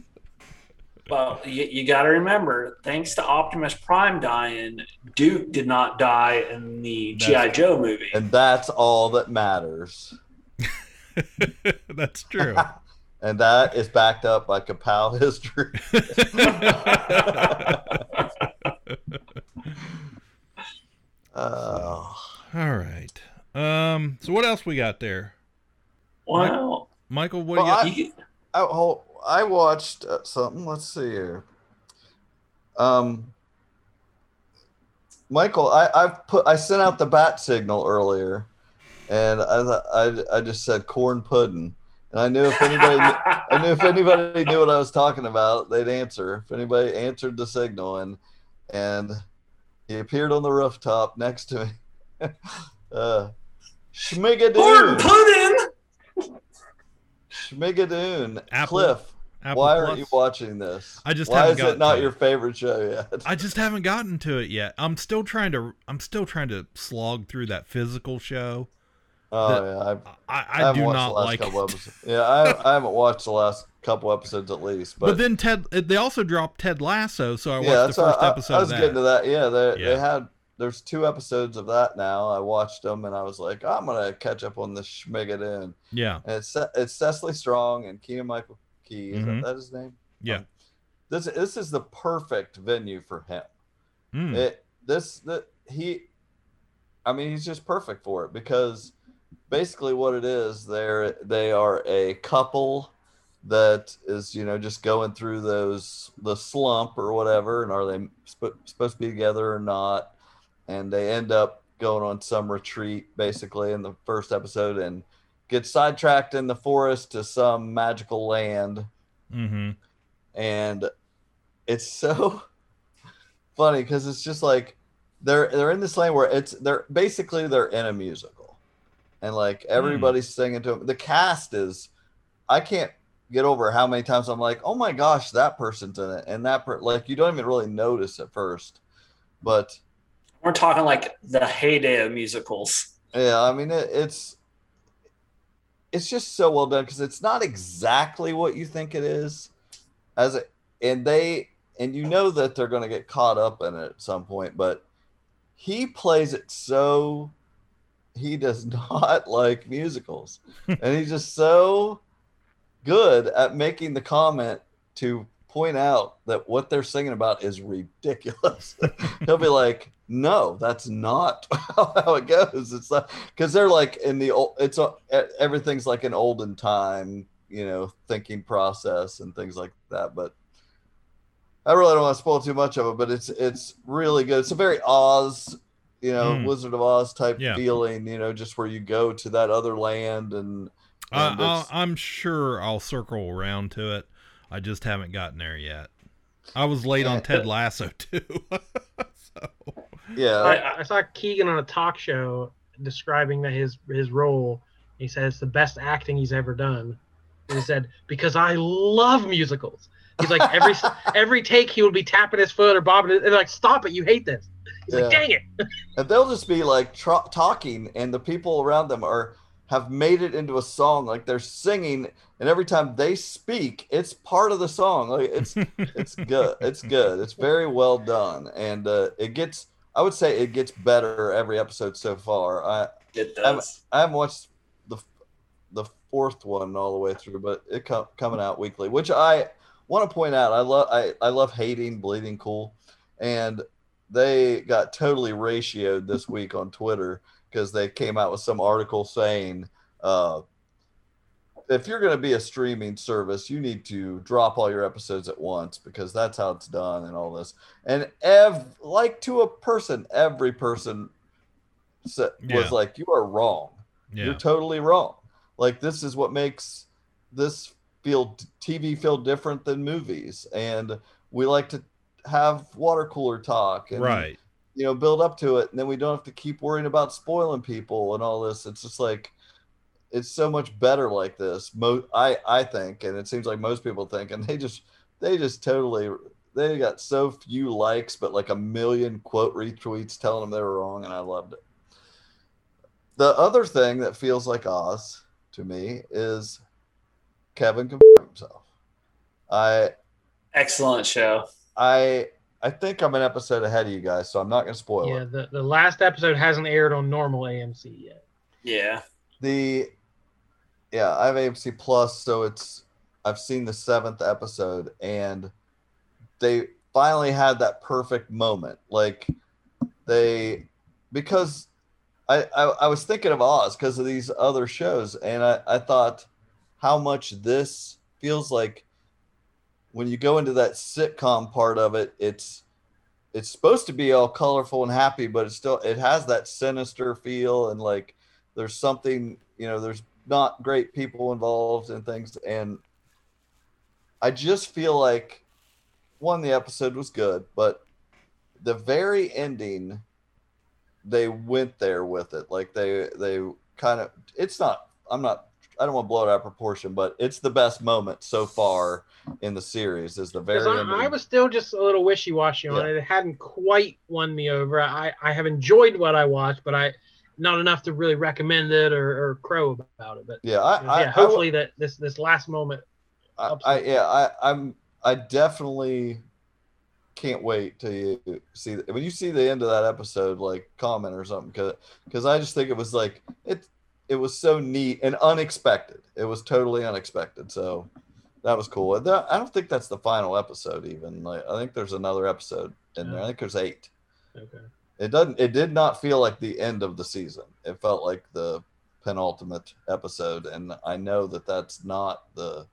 Well, you, you got to remember, thanks to Optimus Prime dying, Duke did not die in the GI Joe movie. And that's all that matters. That's true. And that is backed up by Kapow history. Oh, All right. Um. So what else we got there, Wow. Michael? What Well, do you got? I, oh, I watched uh, something. Let's see here. Um, Michael, I, I put I sent out the bat signal earlier, and I I I just said corn pudding, and I knew if anybody I knew if anybody knew what I was talking about, they'd answer. If anybody answered the signal, and and he appeared on the rooftop next to me. uh, Corn Schmigadoon, pudding. Schmigadoon, Apple- Cliff. Apple Why Plus? aren't you watching this? I just Why haven't is it not to your it. favorite show yet? I just haven't gotten to it yet. I'm still trying to. I'm still trying to slog through that physical show. Oh yeah, I, I, I, haven't do watched not the last like. Yeah, I, I haven't watched the last couple episodes at least. But, But, then Ted, they also dropped Ted Lasso, so I watched yeah, the first I, episode I was getting to that. Yeah, they Yeah. they had there's two episodes of that now. I watched them and I was like, I'm gonna catch up on this Schmigadoon. Yeah, And it's it's Cecily Strong and Keegan Michael Key. Is Mhm. that, that his name? yeah. Um, this this is the perfect venue for him. Mm. It this that he, I mean, he's just perfect for it because basically what it is, they're they are a couple that is you know just going through those the slump or whatever, and are they sp- supposed to be together or not? And they end up going on some retreat basically in the first episode and get sidetracked in the forest to some magical land Mm-hmm. and it's so funny because it's just like they're they're in this land where it's they're basically they're in a musical and like hmm. everybody's singing to them the cast is i can't get over how many times i'm like oh my gosh that person's in it and that per-, like you don't even really notice at first but We're talking like the heyday of musicals. yeah i mean it, it's it's just so well done because it's not exactly what you think it is as it and they and you know that they're going to get caught up in it at some point, but he plays it so he does not like musicals, and he's just so good at making the comment to point out that what they're singing about is ridiculous. He'll be like, "No, that's not how it goes." It's like because they're like in the old. It's a, everything's like an olden time, you know, thinking process and things like that. But I really don't want to spoil too much of it. But it's it's really good. It's a very Oz, you know, Mm. Wizard of Oz type Yeah. feeling. You know, just where you go to that other land and. I, and I'll, it's- I'm sure I'll circle around to it. I just haven't gotten there yet. I was late on Ted Lasso too. yeah, I, I saw Keegan on a talk show describing that his his role. He said it's the best acting he's ever done. And he said because I love musicals. He's like every every take he would be tapping his foot or bobbing. it- And they're like, stop it, you hate this. He's like, dang it. and they'll just be like tr- talking and the people around them are have made it into a song. Like they're singing and every time they speak it's part of the song. Like it's it's good it's good. It's very well done and uh, it gets i would say it gets better every episode so far. I It I haven't, does. I haven't watched the the fourth one all the way through but it com- coming out weekly which i want to point out i love I, I love hating bleeding cool and they got totally ratioed this week on Twitter because they came out with some article saying uh, if you're going to be a streaming service, you need to drop all your episodes at once because that's how it's done and all this. And ev like to a person, every person sa- Yeah. was like, "You are wrong. Yeah. You're totally wrong. Like this is what makes this feel TV feel different than movies, and we like to have water cooler talk and right. you know build up to it and then we don't have to keep worrying about spoiling people and all this it's just like it's so much better like this Mo- i i think and it seems like most people think and they just they just totally they got so few likes but like a million quote retweets telling them they were wrong and i loved it the other thing that feels like oz to me is kevin confirmed himself i Excellent show. I I think I'm an episode ahead of you guys, so I'm not going to spoil Yeah, it. the, the last episode hasn't aired on normal AMC yet. Yeah. The yeah, I have AMC Plus, so it's I've seen the seventh episode, and they finally had that perfect moment. Like they because I I, I was thinking of Oz because of these other shows, and I I thought how much this feels like when you go into that sitcom part of it, it's it's supposed to be all colorful and happy, but it's still it has that sinister feel and like there's something you know there's not great people involved and things. And I just feel like one the episode was good, but the very ending they went there with it. Like they they kind of it's not I'm not I don't want to blow it out of proportion, but it's the best moment so far in the series. Is the very. I, I was still just a little wishy washy on Yeah. it. It hadn't quite won me over. I, I have enjoyed what I watched, but I not enough to really recommend it or, or crow about it. But yeah, I, yeah, I hopefully that this this last moment. I, I yeah, I, I'm I definitely can't wait till you see when you see the end of that episode, like comment or something, because because I just think it was like it it was so neat and unexpected. It was totally unexpected. So that was cool. I don't think that's the final episode even. Like I think there's another episode in there. I think there's eight. Okay. It doesn't. It did not feel like the end of the season. It felt like the penultimate episode, and I know that that's not the.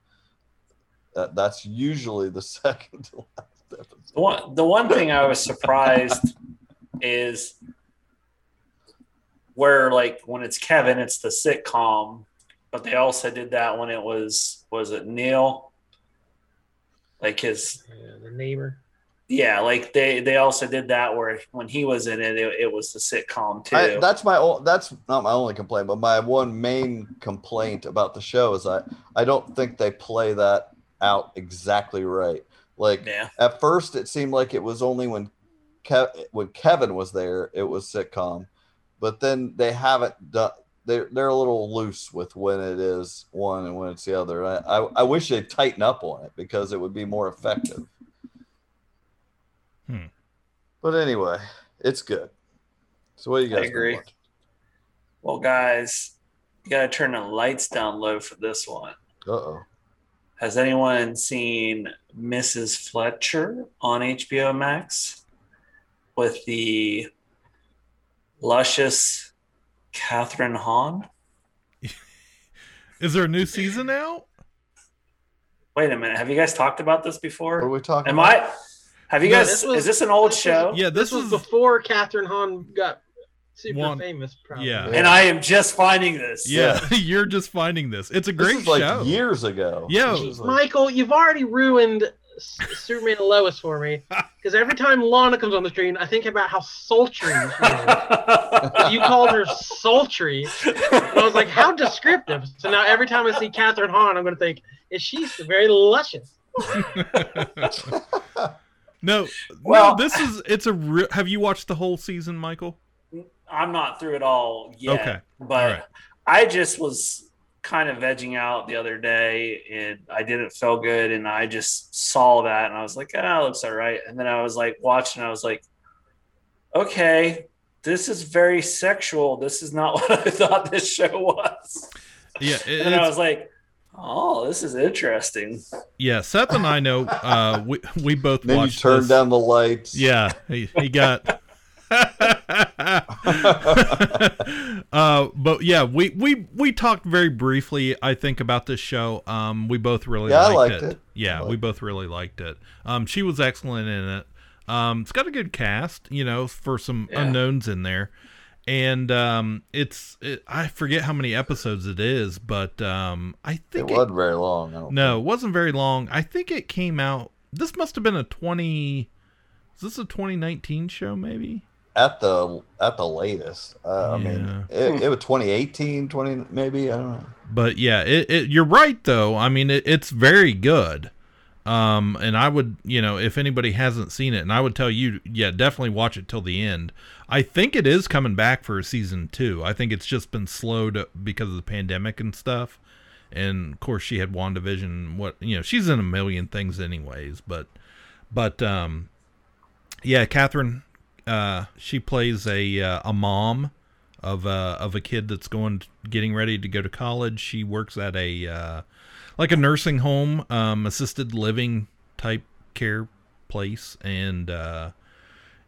That, that's usually the second to last episode. The one, the one thing I was surprised is where, like, when it's Kevin, it's the sitcom, but they also did that when it was, was it Neil? Like his, Yeah, the neighbor. yeah, like they, they also did that where when he was in it, it, it was the sitcom too. I, that's my o- that's not my only complaint, but my one main complaint about the show is I I don't think they play that out exactly right. Like yeah. at first, it seemed like it was only when Kev- when Kevin was there, it was sitcom, but then they haven't done. They're they're a little loose with when it is one and when it's the other. I I, I wish they'd tighten up on it because it would be more effective. Hmm. But anyway, it's good. So what you guys? been agree. watching? Well, guys, you gotta turn the lights down low for this one. Uh-oh. Has anyone seen Mrs. Fletcher on HBO Max with the luscious Kathryn Hahn? Is there a new season out? Wait a minute. Have you guys talked about this before? What are we talking Am about? I? Have you No, guys? this was- is this an old this was- show? Yeah, This, this, was was before Kathryn Hahn got super One- famous. Probably. yeah. And I am just finding this. yeah. You're just finding this. It's a This great is like show. years ago. Yeah. Like- Michael, you've already ruined S- Superman and Lois for me. Because every time Lana comes on the screen, I think about how sultry she is. you called her sultry. And I was like, how descriptive. So now every time I see Kathryn Hahn, I'm going to think, is she very luscious? no, Well- no. This is. It's a. Re- Have you watched the whole season, Michael? I'm not through it all yet. Okay. But All right. I just was kind of vegging out the other day and I didn't feel good and I just saw that and I was like, ah, it looks all right. And then I was like watching, I was like, okay, this is very sexual. This is not what I thought this show was. Yeah. it- And I was like, oh, this is interesting. yeah. Seth and I know. Uh, we we both Then you watched. turn this. down the lights. Yeah, he, he got. uh, but yeah, we, we we talked very briefly, I think, about this show. Um, we both really Yeah, I liked, liked it. it. Yeah, I we both really liked it. Um, she was excellent in it. Um, it's got a good cast, you know, for some Yeah. unknowns in there, and um, it's it, I forget how many episodes it is, but um, I think it, wasn't very long. I don't no, it wasn't very long. I think it came out. This must have been a twenty. Is this a 2019 show? Maybe. At the at the latest. Uh, I mean, it, it was 2018, 20 maybe. I don't know. But yeah, it, it you're right though. I mean, it, it's very good. Um, and I would, you know, if anybody hasn't seen it, and I would tell you, yeah, definitely watch it till the end. I think it is coming back for a season two. I think it's just been slowed because of the pandemic and stuff. And of course, she had WandaVision. What you know, she's in a million things anyways. But, but um, yeah, Kathryn, uh, she plays a uh, a mom of a of a kid that's going getting ready to go to college. She works at a uh, like a nursing home, um, assisted living type care place, and uh,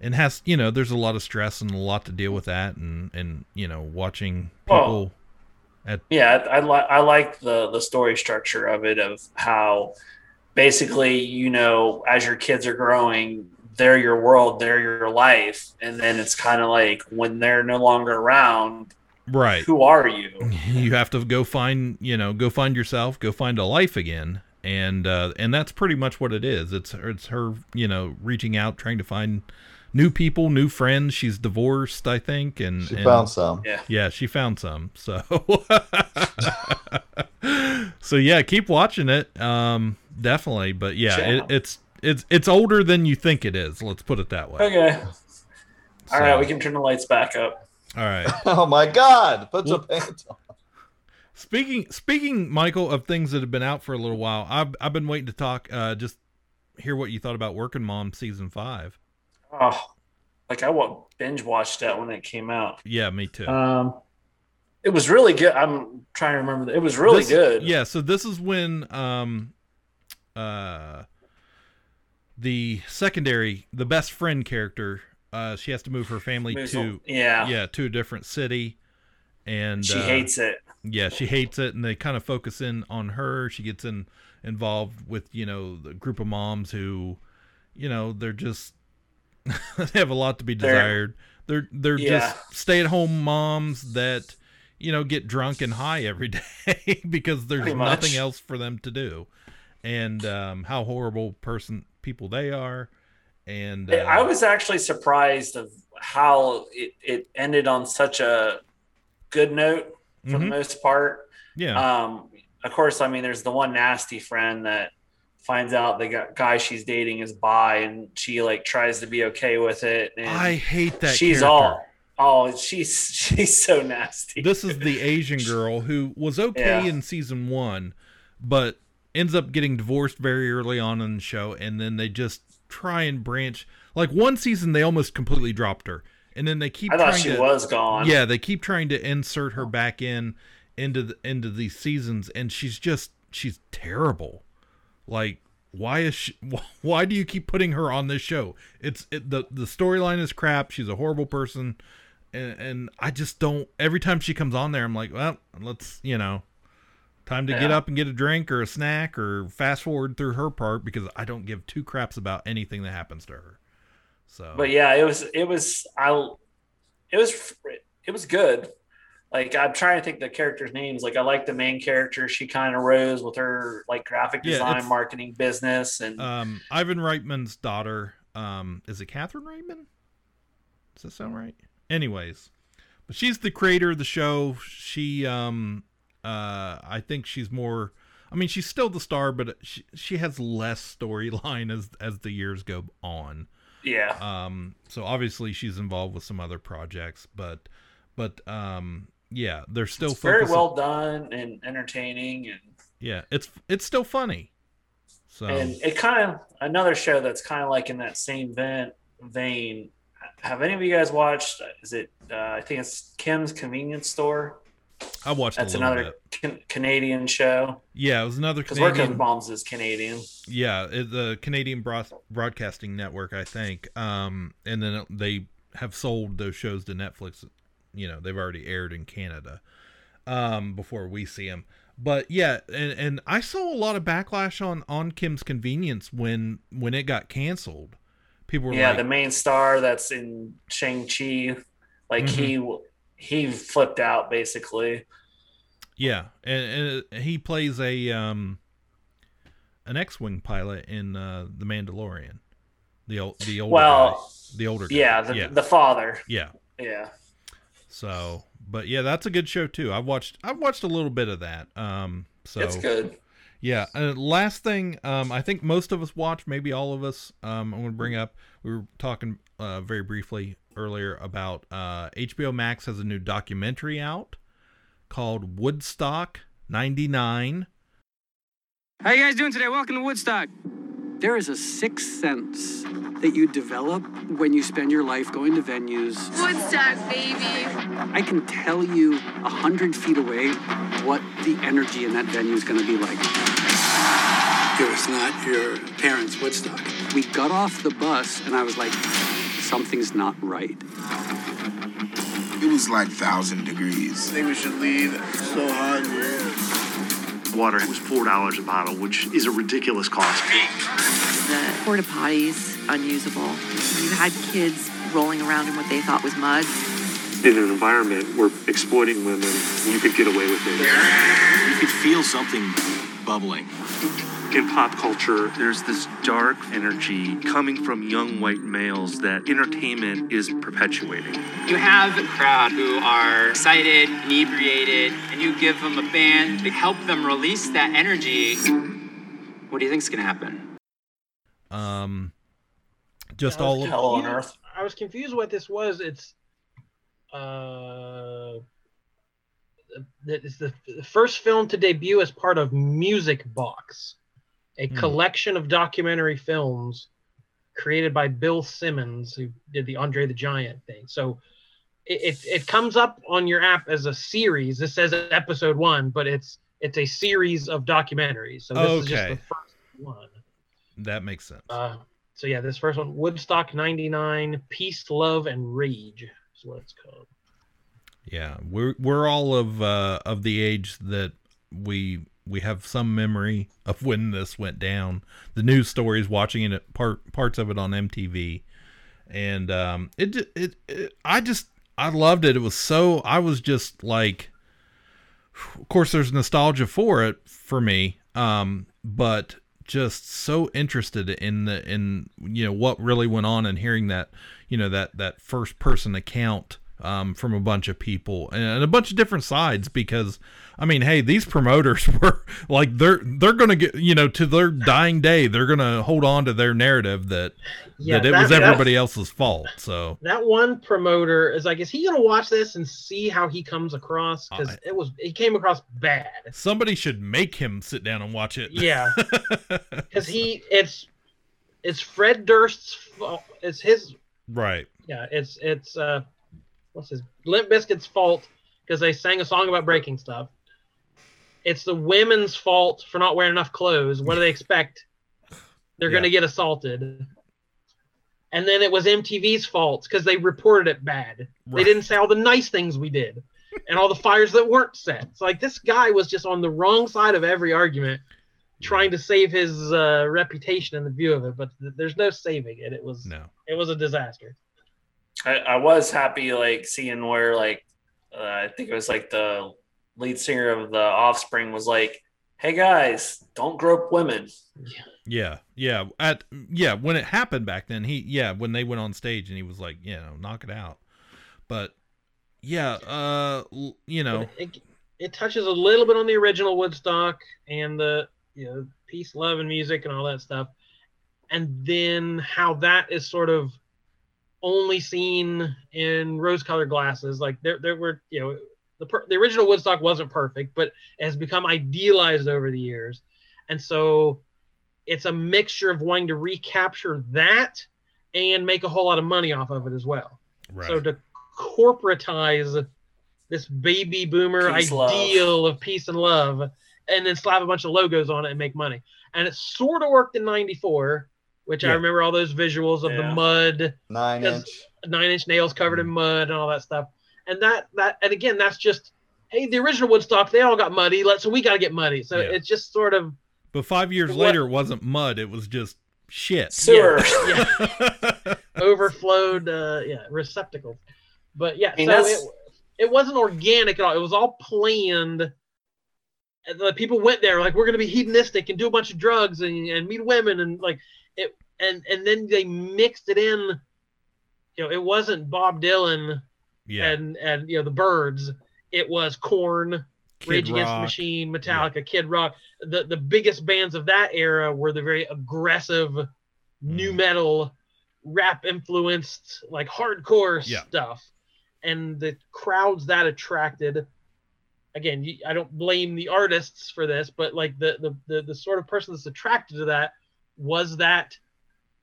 and has you know there's a lot of stress and a lot to deal with that, and and you know watching people. at Yeah, I, I like I like the the story structure of it of how basically you know as your kids are growing they're your world they're your life. And then it's kind of like when they're no longer around right. who are you? You have to go find you know go find yourself go find a life again. And uh and that's pretty much what it is. It's it's her you know reaching out trying to find new people new friends. She's divorced i think and She and- found some. yeah. Yeah she found some. So so yeah keep watching it. Um definitely. But yeah Yeah. it, it's it's it's older than you think it is let's put it that way okay all right we can turn the lights back up all right Oh my God! Put some pants on. Speaking speaking, Michael, of things that have been out for a little while, I've I've been waiting to talk. Uh, just hear what you thought about Working Mom season five. oh like i wa- binge watched that when it came out Yeah, me too. um it was really good i'm trying to remember it was really This- good Yeah, so this is when um uh the secondary, the best friend character, uh, she has to move her family Moves to on- yeah. yeah to a different city, and she uh, hates it yeah she hates it and they kind of focus in on her she gets in involved with you know the group of moms who you know they're just they have a lot to be They're- desired they're they're Yeah. just stay-at-home moms that you know get drunk and high every day because there's Pretty nothing much. else for them to do and um how horrible person people they are and uh, I was actually surprised of how it, it ended on such a good note for the Mhm. most part. yeah Um, of course, I mean, there's the one nasty friend that finds out the guy she's dating is bi, and she like tries to be okay with it. And i hate that she's character. all oh, she's she's so nasty. this is the Asian girl who was okay Yeah. in season one, but ends up getting divorced very early on in the show, and then they just try and branch. Like one season, they almost completely dropped her, and then they keep. I thought trying she to, was gone. Yeah, they keep trying to insert her back in into the, into these seasons, and she's just she's terrible. Like, why is she? Why do you keep putting her on this show? It's it, the the storyline is crap. She's a horrible person, and, and I just don't. Every time she comes on there, I'm like, well, let's you know, time to get up and get a drink or a snack or fast forward through her part because I don't give two craps about anything that happens to her. So, But yeah, it was it was I it was it was good. Like I'm trying to think the characters' names. Like I like the main character. She kind of rose with her like graphic design, it's- marketing business, and um, Ivan Reitman's daughter, um, is it Catherine Reitman? Does that sound right? Anyways, but she's the creator of the show. She, um, uh, I think she's more. I mean, she's still the star, but she she has less storyline as as the years go on. yeah, Um, so obviously she's involved with some other projects, but but um, yeah, they're still it's very well done and entertaining, and Yeah, it's it's still funny. So and it kind of another show that's kind of like in that same vein. Vein. Have any of you guys watched? Is it? Uh, I think it's Kim's Convenience Store. I watched That's another can- Canadian show. Yeah, it was another Because Working Canadian. Moms is Canadian. Yeah, it, the Canadian Broad- Broadcasting Network, I think. Um, and then they have sold those shows to Netflix. You know, they've already aired in Canada um, before we see them. But yeah, and, and I saw a lot of backlash on on Kim's Convenience when when it got canceled. People were yeah, like, the main star that's in Shang Chi, like he he flipped out basically. Yeah, and, and he plays a um an X-wing pilot in uh, the Mandalorian. The old the older Well, guy. the older guy. Yeah, the, yeah. the father. yeah. Yeah, So, but yeah, that's a good show too. I've watched I've watched a little bit of that. Um so it's good. Yeah. Uh, last thing, um, I think most of us watch, maybe all of us. Um, I'm going to bring up. We were talking uh, very briefly earlier about uh, HBO Max has a new documentary out called Woodstock '99. How you guys doing today? Welcome to Woodstock. There is a sixth sense that you develop when you spend your life going to venues. Woodstock, baby. I can tell you a hundred feet away what the energy in that venue is going to be like. It was not your parents' Woodstock. We got off the bus, and I was like, something's not right. It was like thousand degrees. I think we should leave. It's so hot here. Water was four dollars a bottle, which is a ridiculous cost. The porta potties unusable. You had kids rolling around in what they thought was mud. In an environment where exploiting women, you could get away with it. You could feel something bubbling. In pop culture, there's this dark energy coming from young white males that entertainment is perpetuating. You have a crowd who are excited, inebriated, and you give them a band to help them release that energy. What do you think's gonna happen? Um, just I was all of Hell on confused- earth. I was confused what this was. It's uh, it's the the first film to debut as part of Music Box, a Hmm. collection of documentary films created by Bill Simmons, who did the Andre the Giant thing. So it, it, it comes up on your app as a series. This says episode one, but it's it's a series of documentaries. So this is just the first one. that makes sense. Uh, so yeah, this first one, Woodstock '99, Peace, Love, and Rage is what it's called. Yeah, we're we're all of uh, of the age that we we have some memory of when this went down. The news stories, watching it part parts of it on MTV, and um, it, it it I just I loved it. It was so I was just like, of course, there's nostalgia for it for me, um, but just so interested in the in you know what really went on and hearing that you know that that first person account um, from a bunch of people and a bunch of different sides because I mean, hey, these promoters were like they're they're gonna get you know to their dying day they're gonna hold on to their narrative that Yeah, that it that- was everybody else's fault. So That one promoter is like, is he gonna watch this and see how he comes across? Because it was he came across bad. somebody should make him sit down and watch it. Yeah, because he it's it's Fred Durst's fault. It's his Right. yeah, it's it's uh what's his Limp Bizkit's fault because they sang a song about breaking stuff. It's the women's fault for not wearing enough clothes. What do they expect? They're Yeah. gonna get assaulted. And then it was MTV's fault because they reported it bad. They didn't say all the nice things we did and all the fires that weren't set. It's like this guy was just on the wrong side of every argument, trying to save his uh, reputation in the view of it. But th- there's no saving it. It was no. it was a disaster. I, I was happy like seeing where like uh, I think it was like the lead singer of the Offspring was like, "Hey guys, don't grope women." Yeah, yeah, at yeah when it happened back then, he yeah when they went on stage and he was like, you know, knock it out. But yeah, uh, you know, it, it touches a little bit on the original Woodstock and the you know peace, love, and music and all that stuff, and then how that is sort of only seen in rose-colored glasses. Like there, there were you know the per- the original Woodstock wasn't perfect, but it has become idealized over the years, and so it's a mixture of wanting to recapture that and make a whole lot of money off of it as well. Right. So to corporatize this baby boomer Peace, love. ideal of peace and love, and then slap a bunch of logos on it and make money. And it sort of worked in '94, which I remember all those visuals of the mud, Nine 'cause inch. nine inch nails covered Mm. in mud and all that stuff. And that that and again, that's just hey, the original Woodstock, they all got muddy, let so we got to get muddy. So Yeah. it's just sort of but five years What- later, it wasn't mud; it was just shit. Sewer. yeah, overflowed uh yeah receptacles but yeah I mean, so that's- it, it wasn't organic at all it was all planned And the people went there like we're going to be hedonistic and do a bunch of drugs and, and meet women and like it and and then they mixed it in you know it wasn't bob dylan Yeah. and and you know the Byrds it was Korn Kid Rage Against the Machine, Metallica, Kid Rock. The the biggest bands of that era were the very aggressive new Mm. metal, rap influenced, like hardcore Yeah. stuff. And the crowds that attracted again, I don't blame the artists for this, but like the, the the the sort of person that's attracted to that was that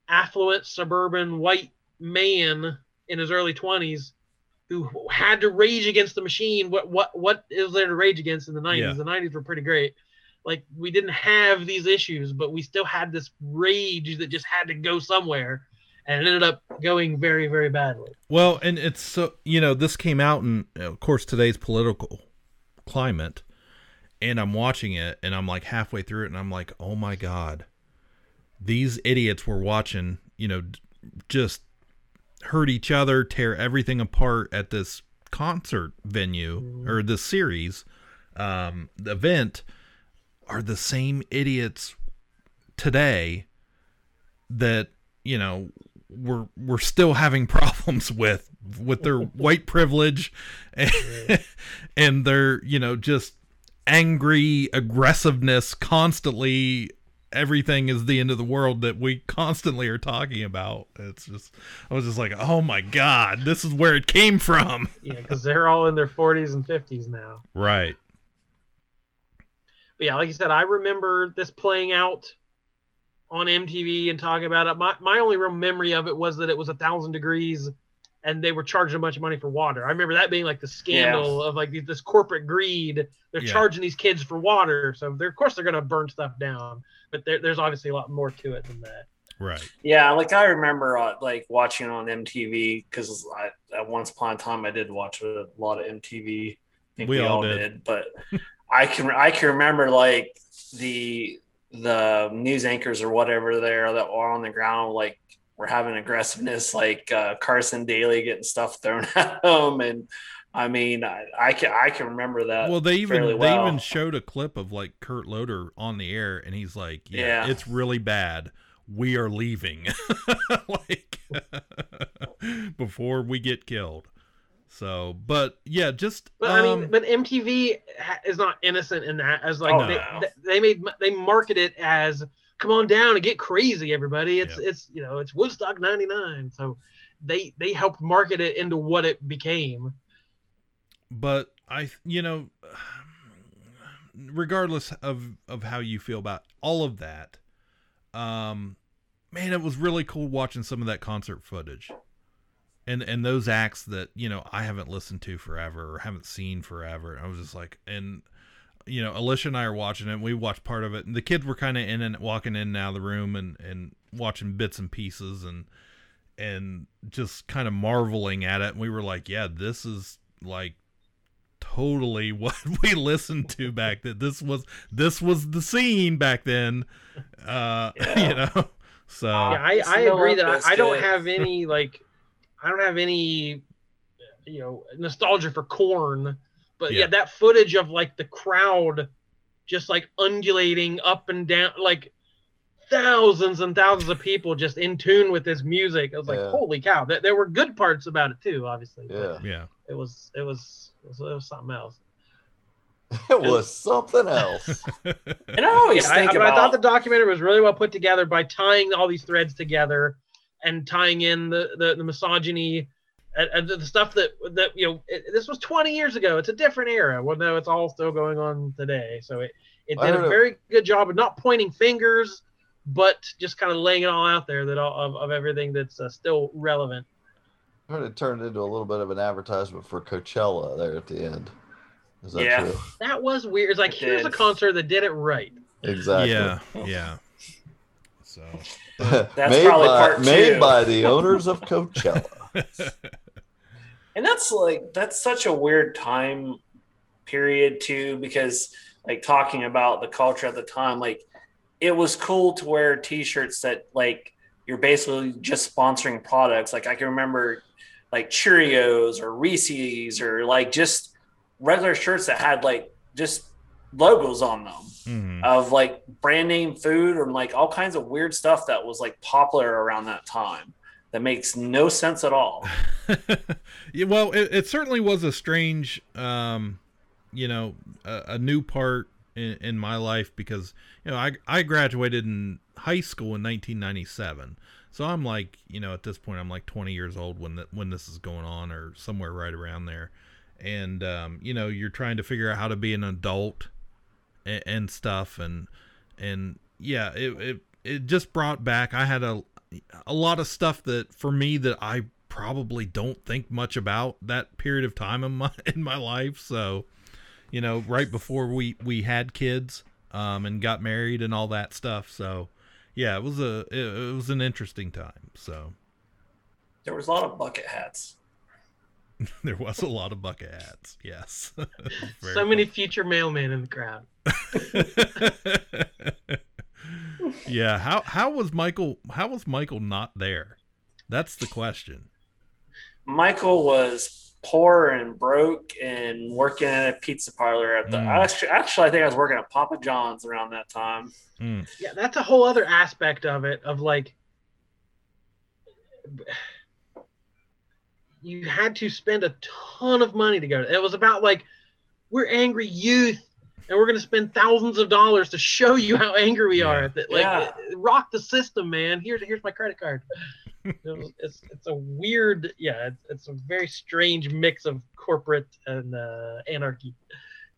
affluent suburban white man in his early 20s who had to rage against the machine. What what what is there to rage against in the 90s? Yeah. The 90s were pretty great. Like we didn't have these issues, but we still had this rage that just had to go somewhere, and it ended up going very very badly. Well, and it's so you know this came out in of course today's political climate, and I'm watching it and I'm like halfway through it and I'm like, oh my god, these idiots were watching you know just hurt each other, tear everything apart at this concert venue or this series um event are the same idiots today that you know we're we're still having problems with with their white privilege and, and their you know just angry aggressiveness constantly everything is the end of the world that we constantly are talking about it's just i was just like oh my god this is where it came from Yeah, because they're all in their 40s and 50s now. right But yeah, like you said, I remember this playing out on MTV and talking about it. My my only real memory of it was that it was a thousand degrees and they were charging a bunch of money for water. I remember that being like the scandal of like this corporate greed. They're Yeah. charging these kids for water, so they're of course they're gonna burn stuff down. But there, there's obviously a lot more to it than that. right Yeah, like I remember uh, like watching on MTV because I at once upon a time I did watch a lot of MTV. I think We we, all all did. did, but I can I can remember like the the news anchors or whatever there that were on the ground like were having aggressiveness like uh, Carson Daly getting stuff thrown at him, and I mean I, I can I can remember that well they even fairly they even showed a clip of like kurt loder on the air and he's like yeah, Yeah. it's really bad we are leaving like before we get killed so but yeah just But I um, mean, but MTV ha- is not innocent in that. As like Oh, they, no. they they made they market it as come on down and get crazy, everybody. It's it's you know it's Woodstock '99, so they they helped market it into what it became. but I, you know, regardless of of how you feel about all of that, um, man, it was really cool watching some of that concert footage. And and those acts that, you know, I haven't listened to forever or haven't seen forever. I was just like and you know, Alicia and I are watching it. And we watched part of it, and the kids were kind of in and walking in and out of the room and and watching bits and pieces and and just kind of marveling at it. And we were like, yeah, this is like totally what we listened to back then. This was this was the scene back then. Uh, you know. So yeah, I, I agree that I, I don't have any like I don't have any you know nostalgia for Korn, but yeah. Yeah. that footage of like the crowd just like undulating up and down like thousands and thousands of people just in tune with this music. I was like, Yeah. holy cow! There, there were good parts about it too, obviously. Yeah. Yeah. It was it was it was, it was something else. It was something else. And I always Yeah, I, think I mean, I thought the documentary was really well put together by tying all these threads together and tying in the the, the misogyny and, and the stuff that that you know it, this was 20 years ago. It's a different era. Well, no, it's all still going on today. So it it did a heard it- very good job of not pointing fingers, but just kind of laying it all out there that all, of of everything that's uh, still relevant. I heard it turned into a little bit of an advertisement for Coachella there at the end. Is that Yeah. true? That was weird. It's like It here's a concert that did it right. Exactly. Yeah. Yeah. So That's made probably by, part made by the owners of Coachella. and that's like that's such a weird time period too because like talking about the culture at the time like it was cool to wear t-shirts that like you're basically just sponsoring products like i can remember like cheerios or reese's or like just regular shirts that had like just logos on them mhm. of like brand name food or like all kinds of weird stuff that was like popular around that time that makes no sense at all. Yeah, well, it, it certainly was a strange, um, you know, a, a new part in, in my life because you know I I graduated in high school in 1997, so I'm like you know at this point I'm like 20 years old when the, when this is going on or somewhere right around there, and um, you know you're trying to figure out how to be an adult and, and stuff. And and yeah it, it it just brought back I had a a lot of stuff that for me that I probably don't think much about that period of time in my in my life. So you know right before we we had kids um and got married and all that stuff. So yeah it was a it, it was an interesting time. So. There was a lot of bucket hats. There was a lot of bucket hats yes. So many future mailmen in the crowd. Yeah how how was michael how was michael not there that's the question Michael was poor and broke and working at a pizza parlor at the. Mm. Actually, actually, I think I was working at Papa John's around that time. Mm. Yeah, that's a whole other aspect of it. Of like, you had to spend a ton of money to go. It was about like, we're angry youth, and we're going to spend thousands of dollars to show you how angry we are. That like, Yeah. rock the system, man. Here's here's my credit card. It was- it's it's a weird, yeah. It's, it's a very strange mix of corporate and uh, anarchy.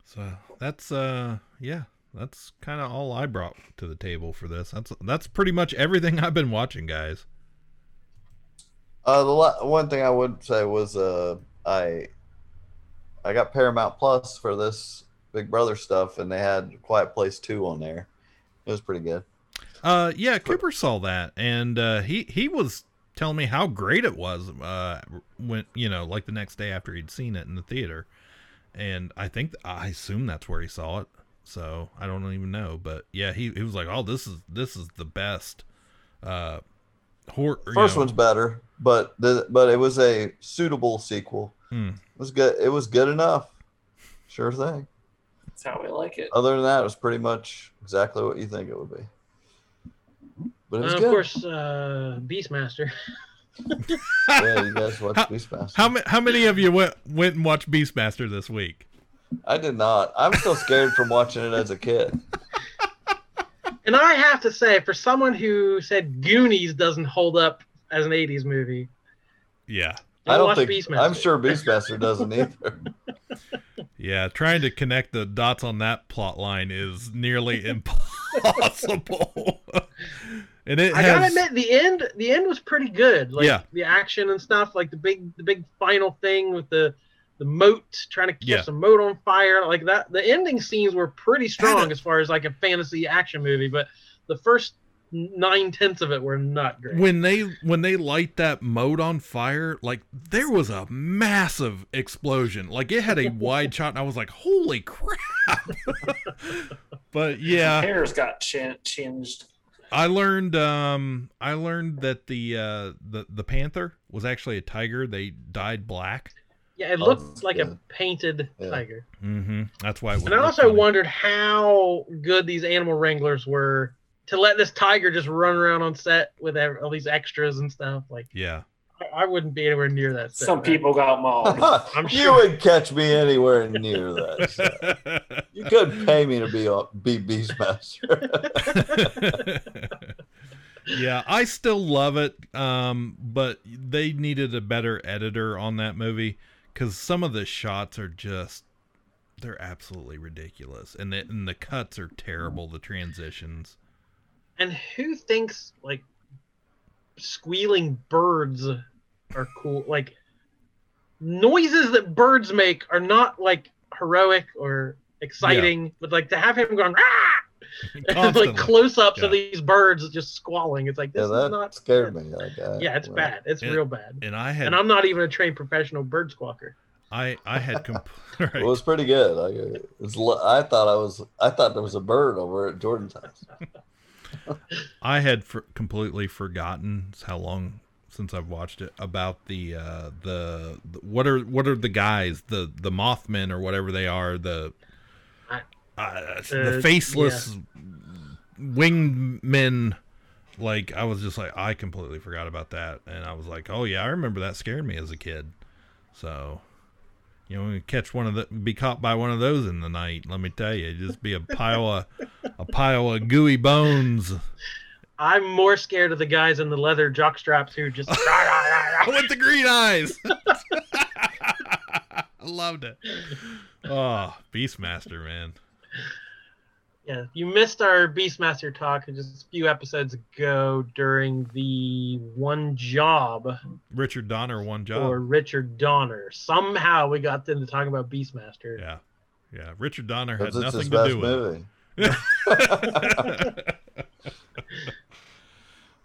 So that's uh yeah, that's kind of all I brought to the table for this. That's that's pretty much everything I've been watching, guys. Uh, the la- one thing I would say was uh, I I got Paramount Plus for this Big Brother stuff, and they had Quiet Place Two on there. It was pretty good. Uh yeah, Cooper saw that and uh he he was telling me how great it was uh when you know, like the next day after he'd seen it in the theater. And I think I assume that's where he saw it. So, I don't even know, but yeah, he he was like, "Oh, this is this is the best uh horror First one's better, but the but it was a suitable sequel. Hmm. It was good. It was good enough. Sure thing. That's how we like it. Other than that, it was pretty much exactly what you think it would be. But it was Uh, of good. course, uh, Beastmaster. yeah, you guys watched Beastmaster. How many how many of you went went and watched Beastmaster this week? I did not. I'm still scared from watching it as a kid. And I have to say, for someone who said Goonies doesn't hold up as an '80s movie, Yeah. I don't watch think. Beastmaster. I'm sure Beastmaster doesn't either. Yeah, trying to connect the dots on that plot line is nearly impossible. And it I has gotta admit, the end the end was pretty good. Like Yeah. the action and stuff, like the big the big final thing with the the moat trying to catch Yeah. some moat on fire, like that. The ending scenes were pretty strong as far as like a fantasy action movie, but the first nine tenths of it were not great. when they when they light that moat on fire, like there was a massive explosion. Like it had a wide shot, and I was like, "Holy crap!" but yeah, Hairs got chan- changed. I learned um I learned that the uh the the panther was actually a tiger. They dyed black. Yeah, it Oh, looked like a painted tiger. Mm-hmm. That's why. It would And I also funny. wondered how good these animal wranglers were to let this tiger just run around on set with all these extras and stuff. Like, Yeah. I, I wouldn't be anywhere near that. Set, Some man. people got mauled. I'm you sure. would catch me anywhere near that. set. you couldn't pay me to be a be Beastmaster. yeah, I still love it. Um, but they needed a better editor on that movie because some of the shots are just they're absolutely ridiculous, and the and the cuts are terrible. The transitions. And who thinks like squealing birds are cool? Like noises that birds make are not like heroic or exciting, but like to have him going ah, and like close ups of Yeah. these birds just squalling. It's like yeah, this that is not. scared me. Like, uh, Yeah, it's well, bad. It's And- real bad. And I had And I'm not even a trained professional bird squawker. I I had comp- right. It was pretty good. Like, it was, I thought I was. I thought there was a bird over at Jordan's house. I had for, completely forgotten how long since I've watched it about the uh the, the what are what are the guys the the Mothmen or whatever they are the I- uh, the Uh, faceless winged men like I was just like I completely forgot about that. And I was like oh yeah I remember that scared me as a kid. So you know catch one of the be caught by one of those in the night let me tell you just be a pile of a pile of gooey bones I'm more scared of the guys in the leather jock straps who just with the green eyes. I loved it. Oh, Beastmaster, man. Yeah, you missed our Beastmaster talk just a few episodes ago during the one job Richard Donner, one job. Or Richard Donner. Somehow we got them to talk about Beastmaster. Yeah, yeah. Richard Donner had Because it's his nothing to best do with it.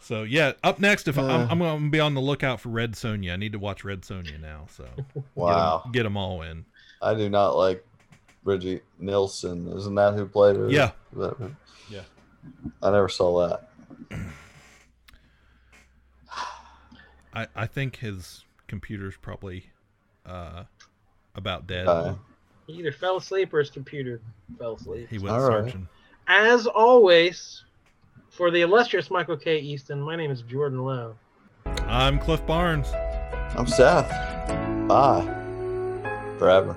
So yeah, up next, if I'm, Uh. I'm going to be on the lookout for Red Sonja. I need to watch Red Sonja now. So Wow. get them all in. I do not like Brigitte Nielsen. Isn't that who played her? Yeah. That- Yeah. I never saw that. I I think his computer's probably uh about dead. Okay. He either fell asleep or his computer fell asleep. He went All right. searching. As always, for the illustrious Michael K. Easton, my name is Jordan Lowe. I'm Cliff Barnes. I'm Seth. Bye. Forever.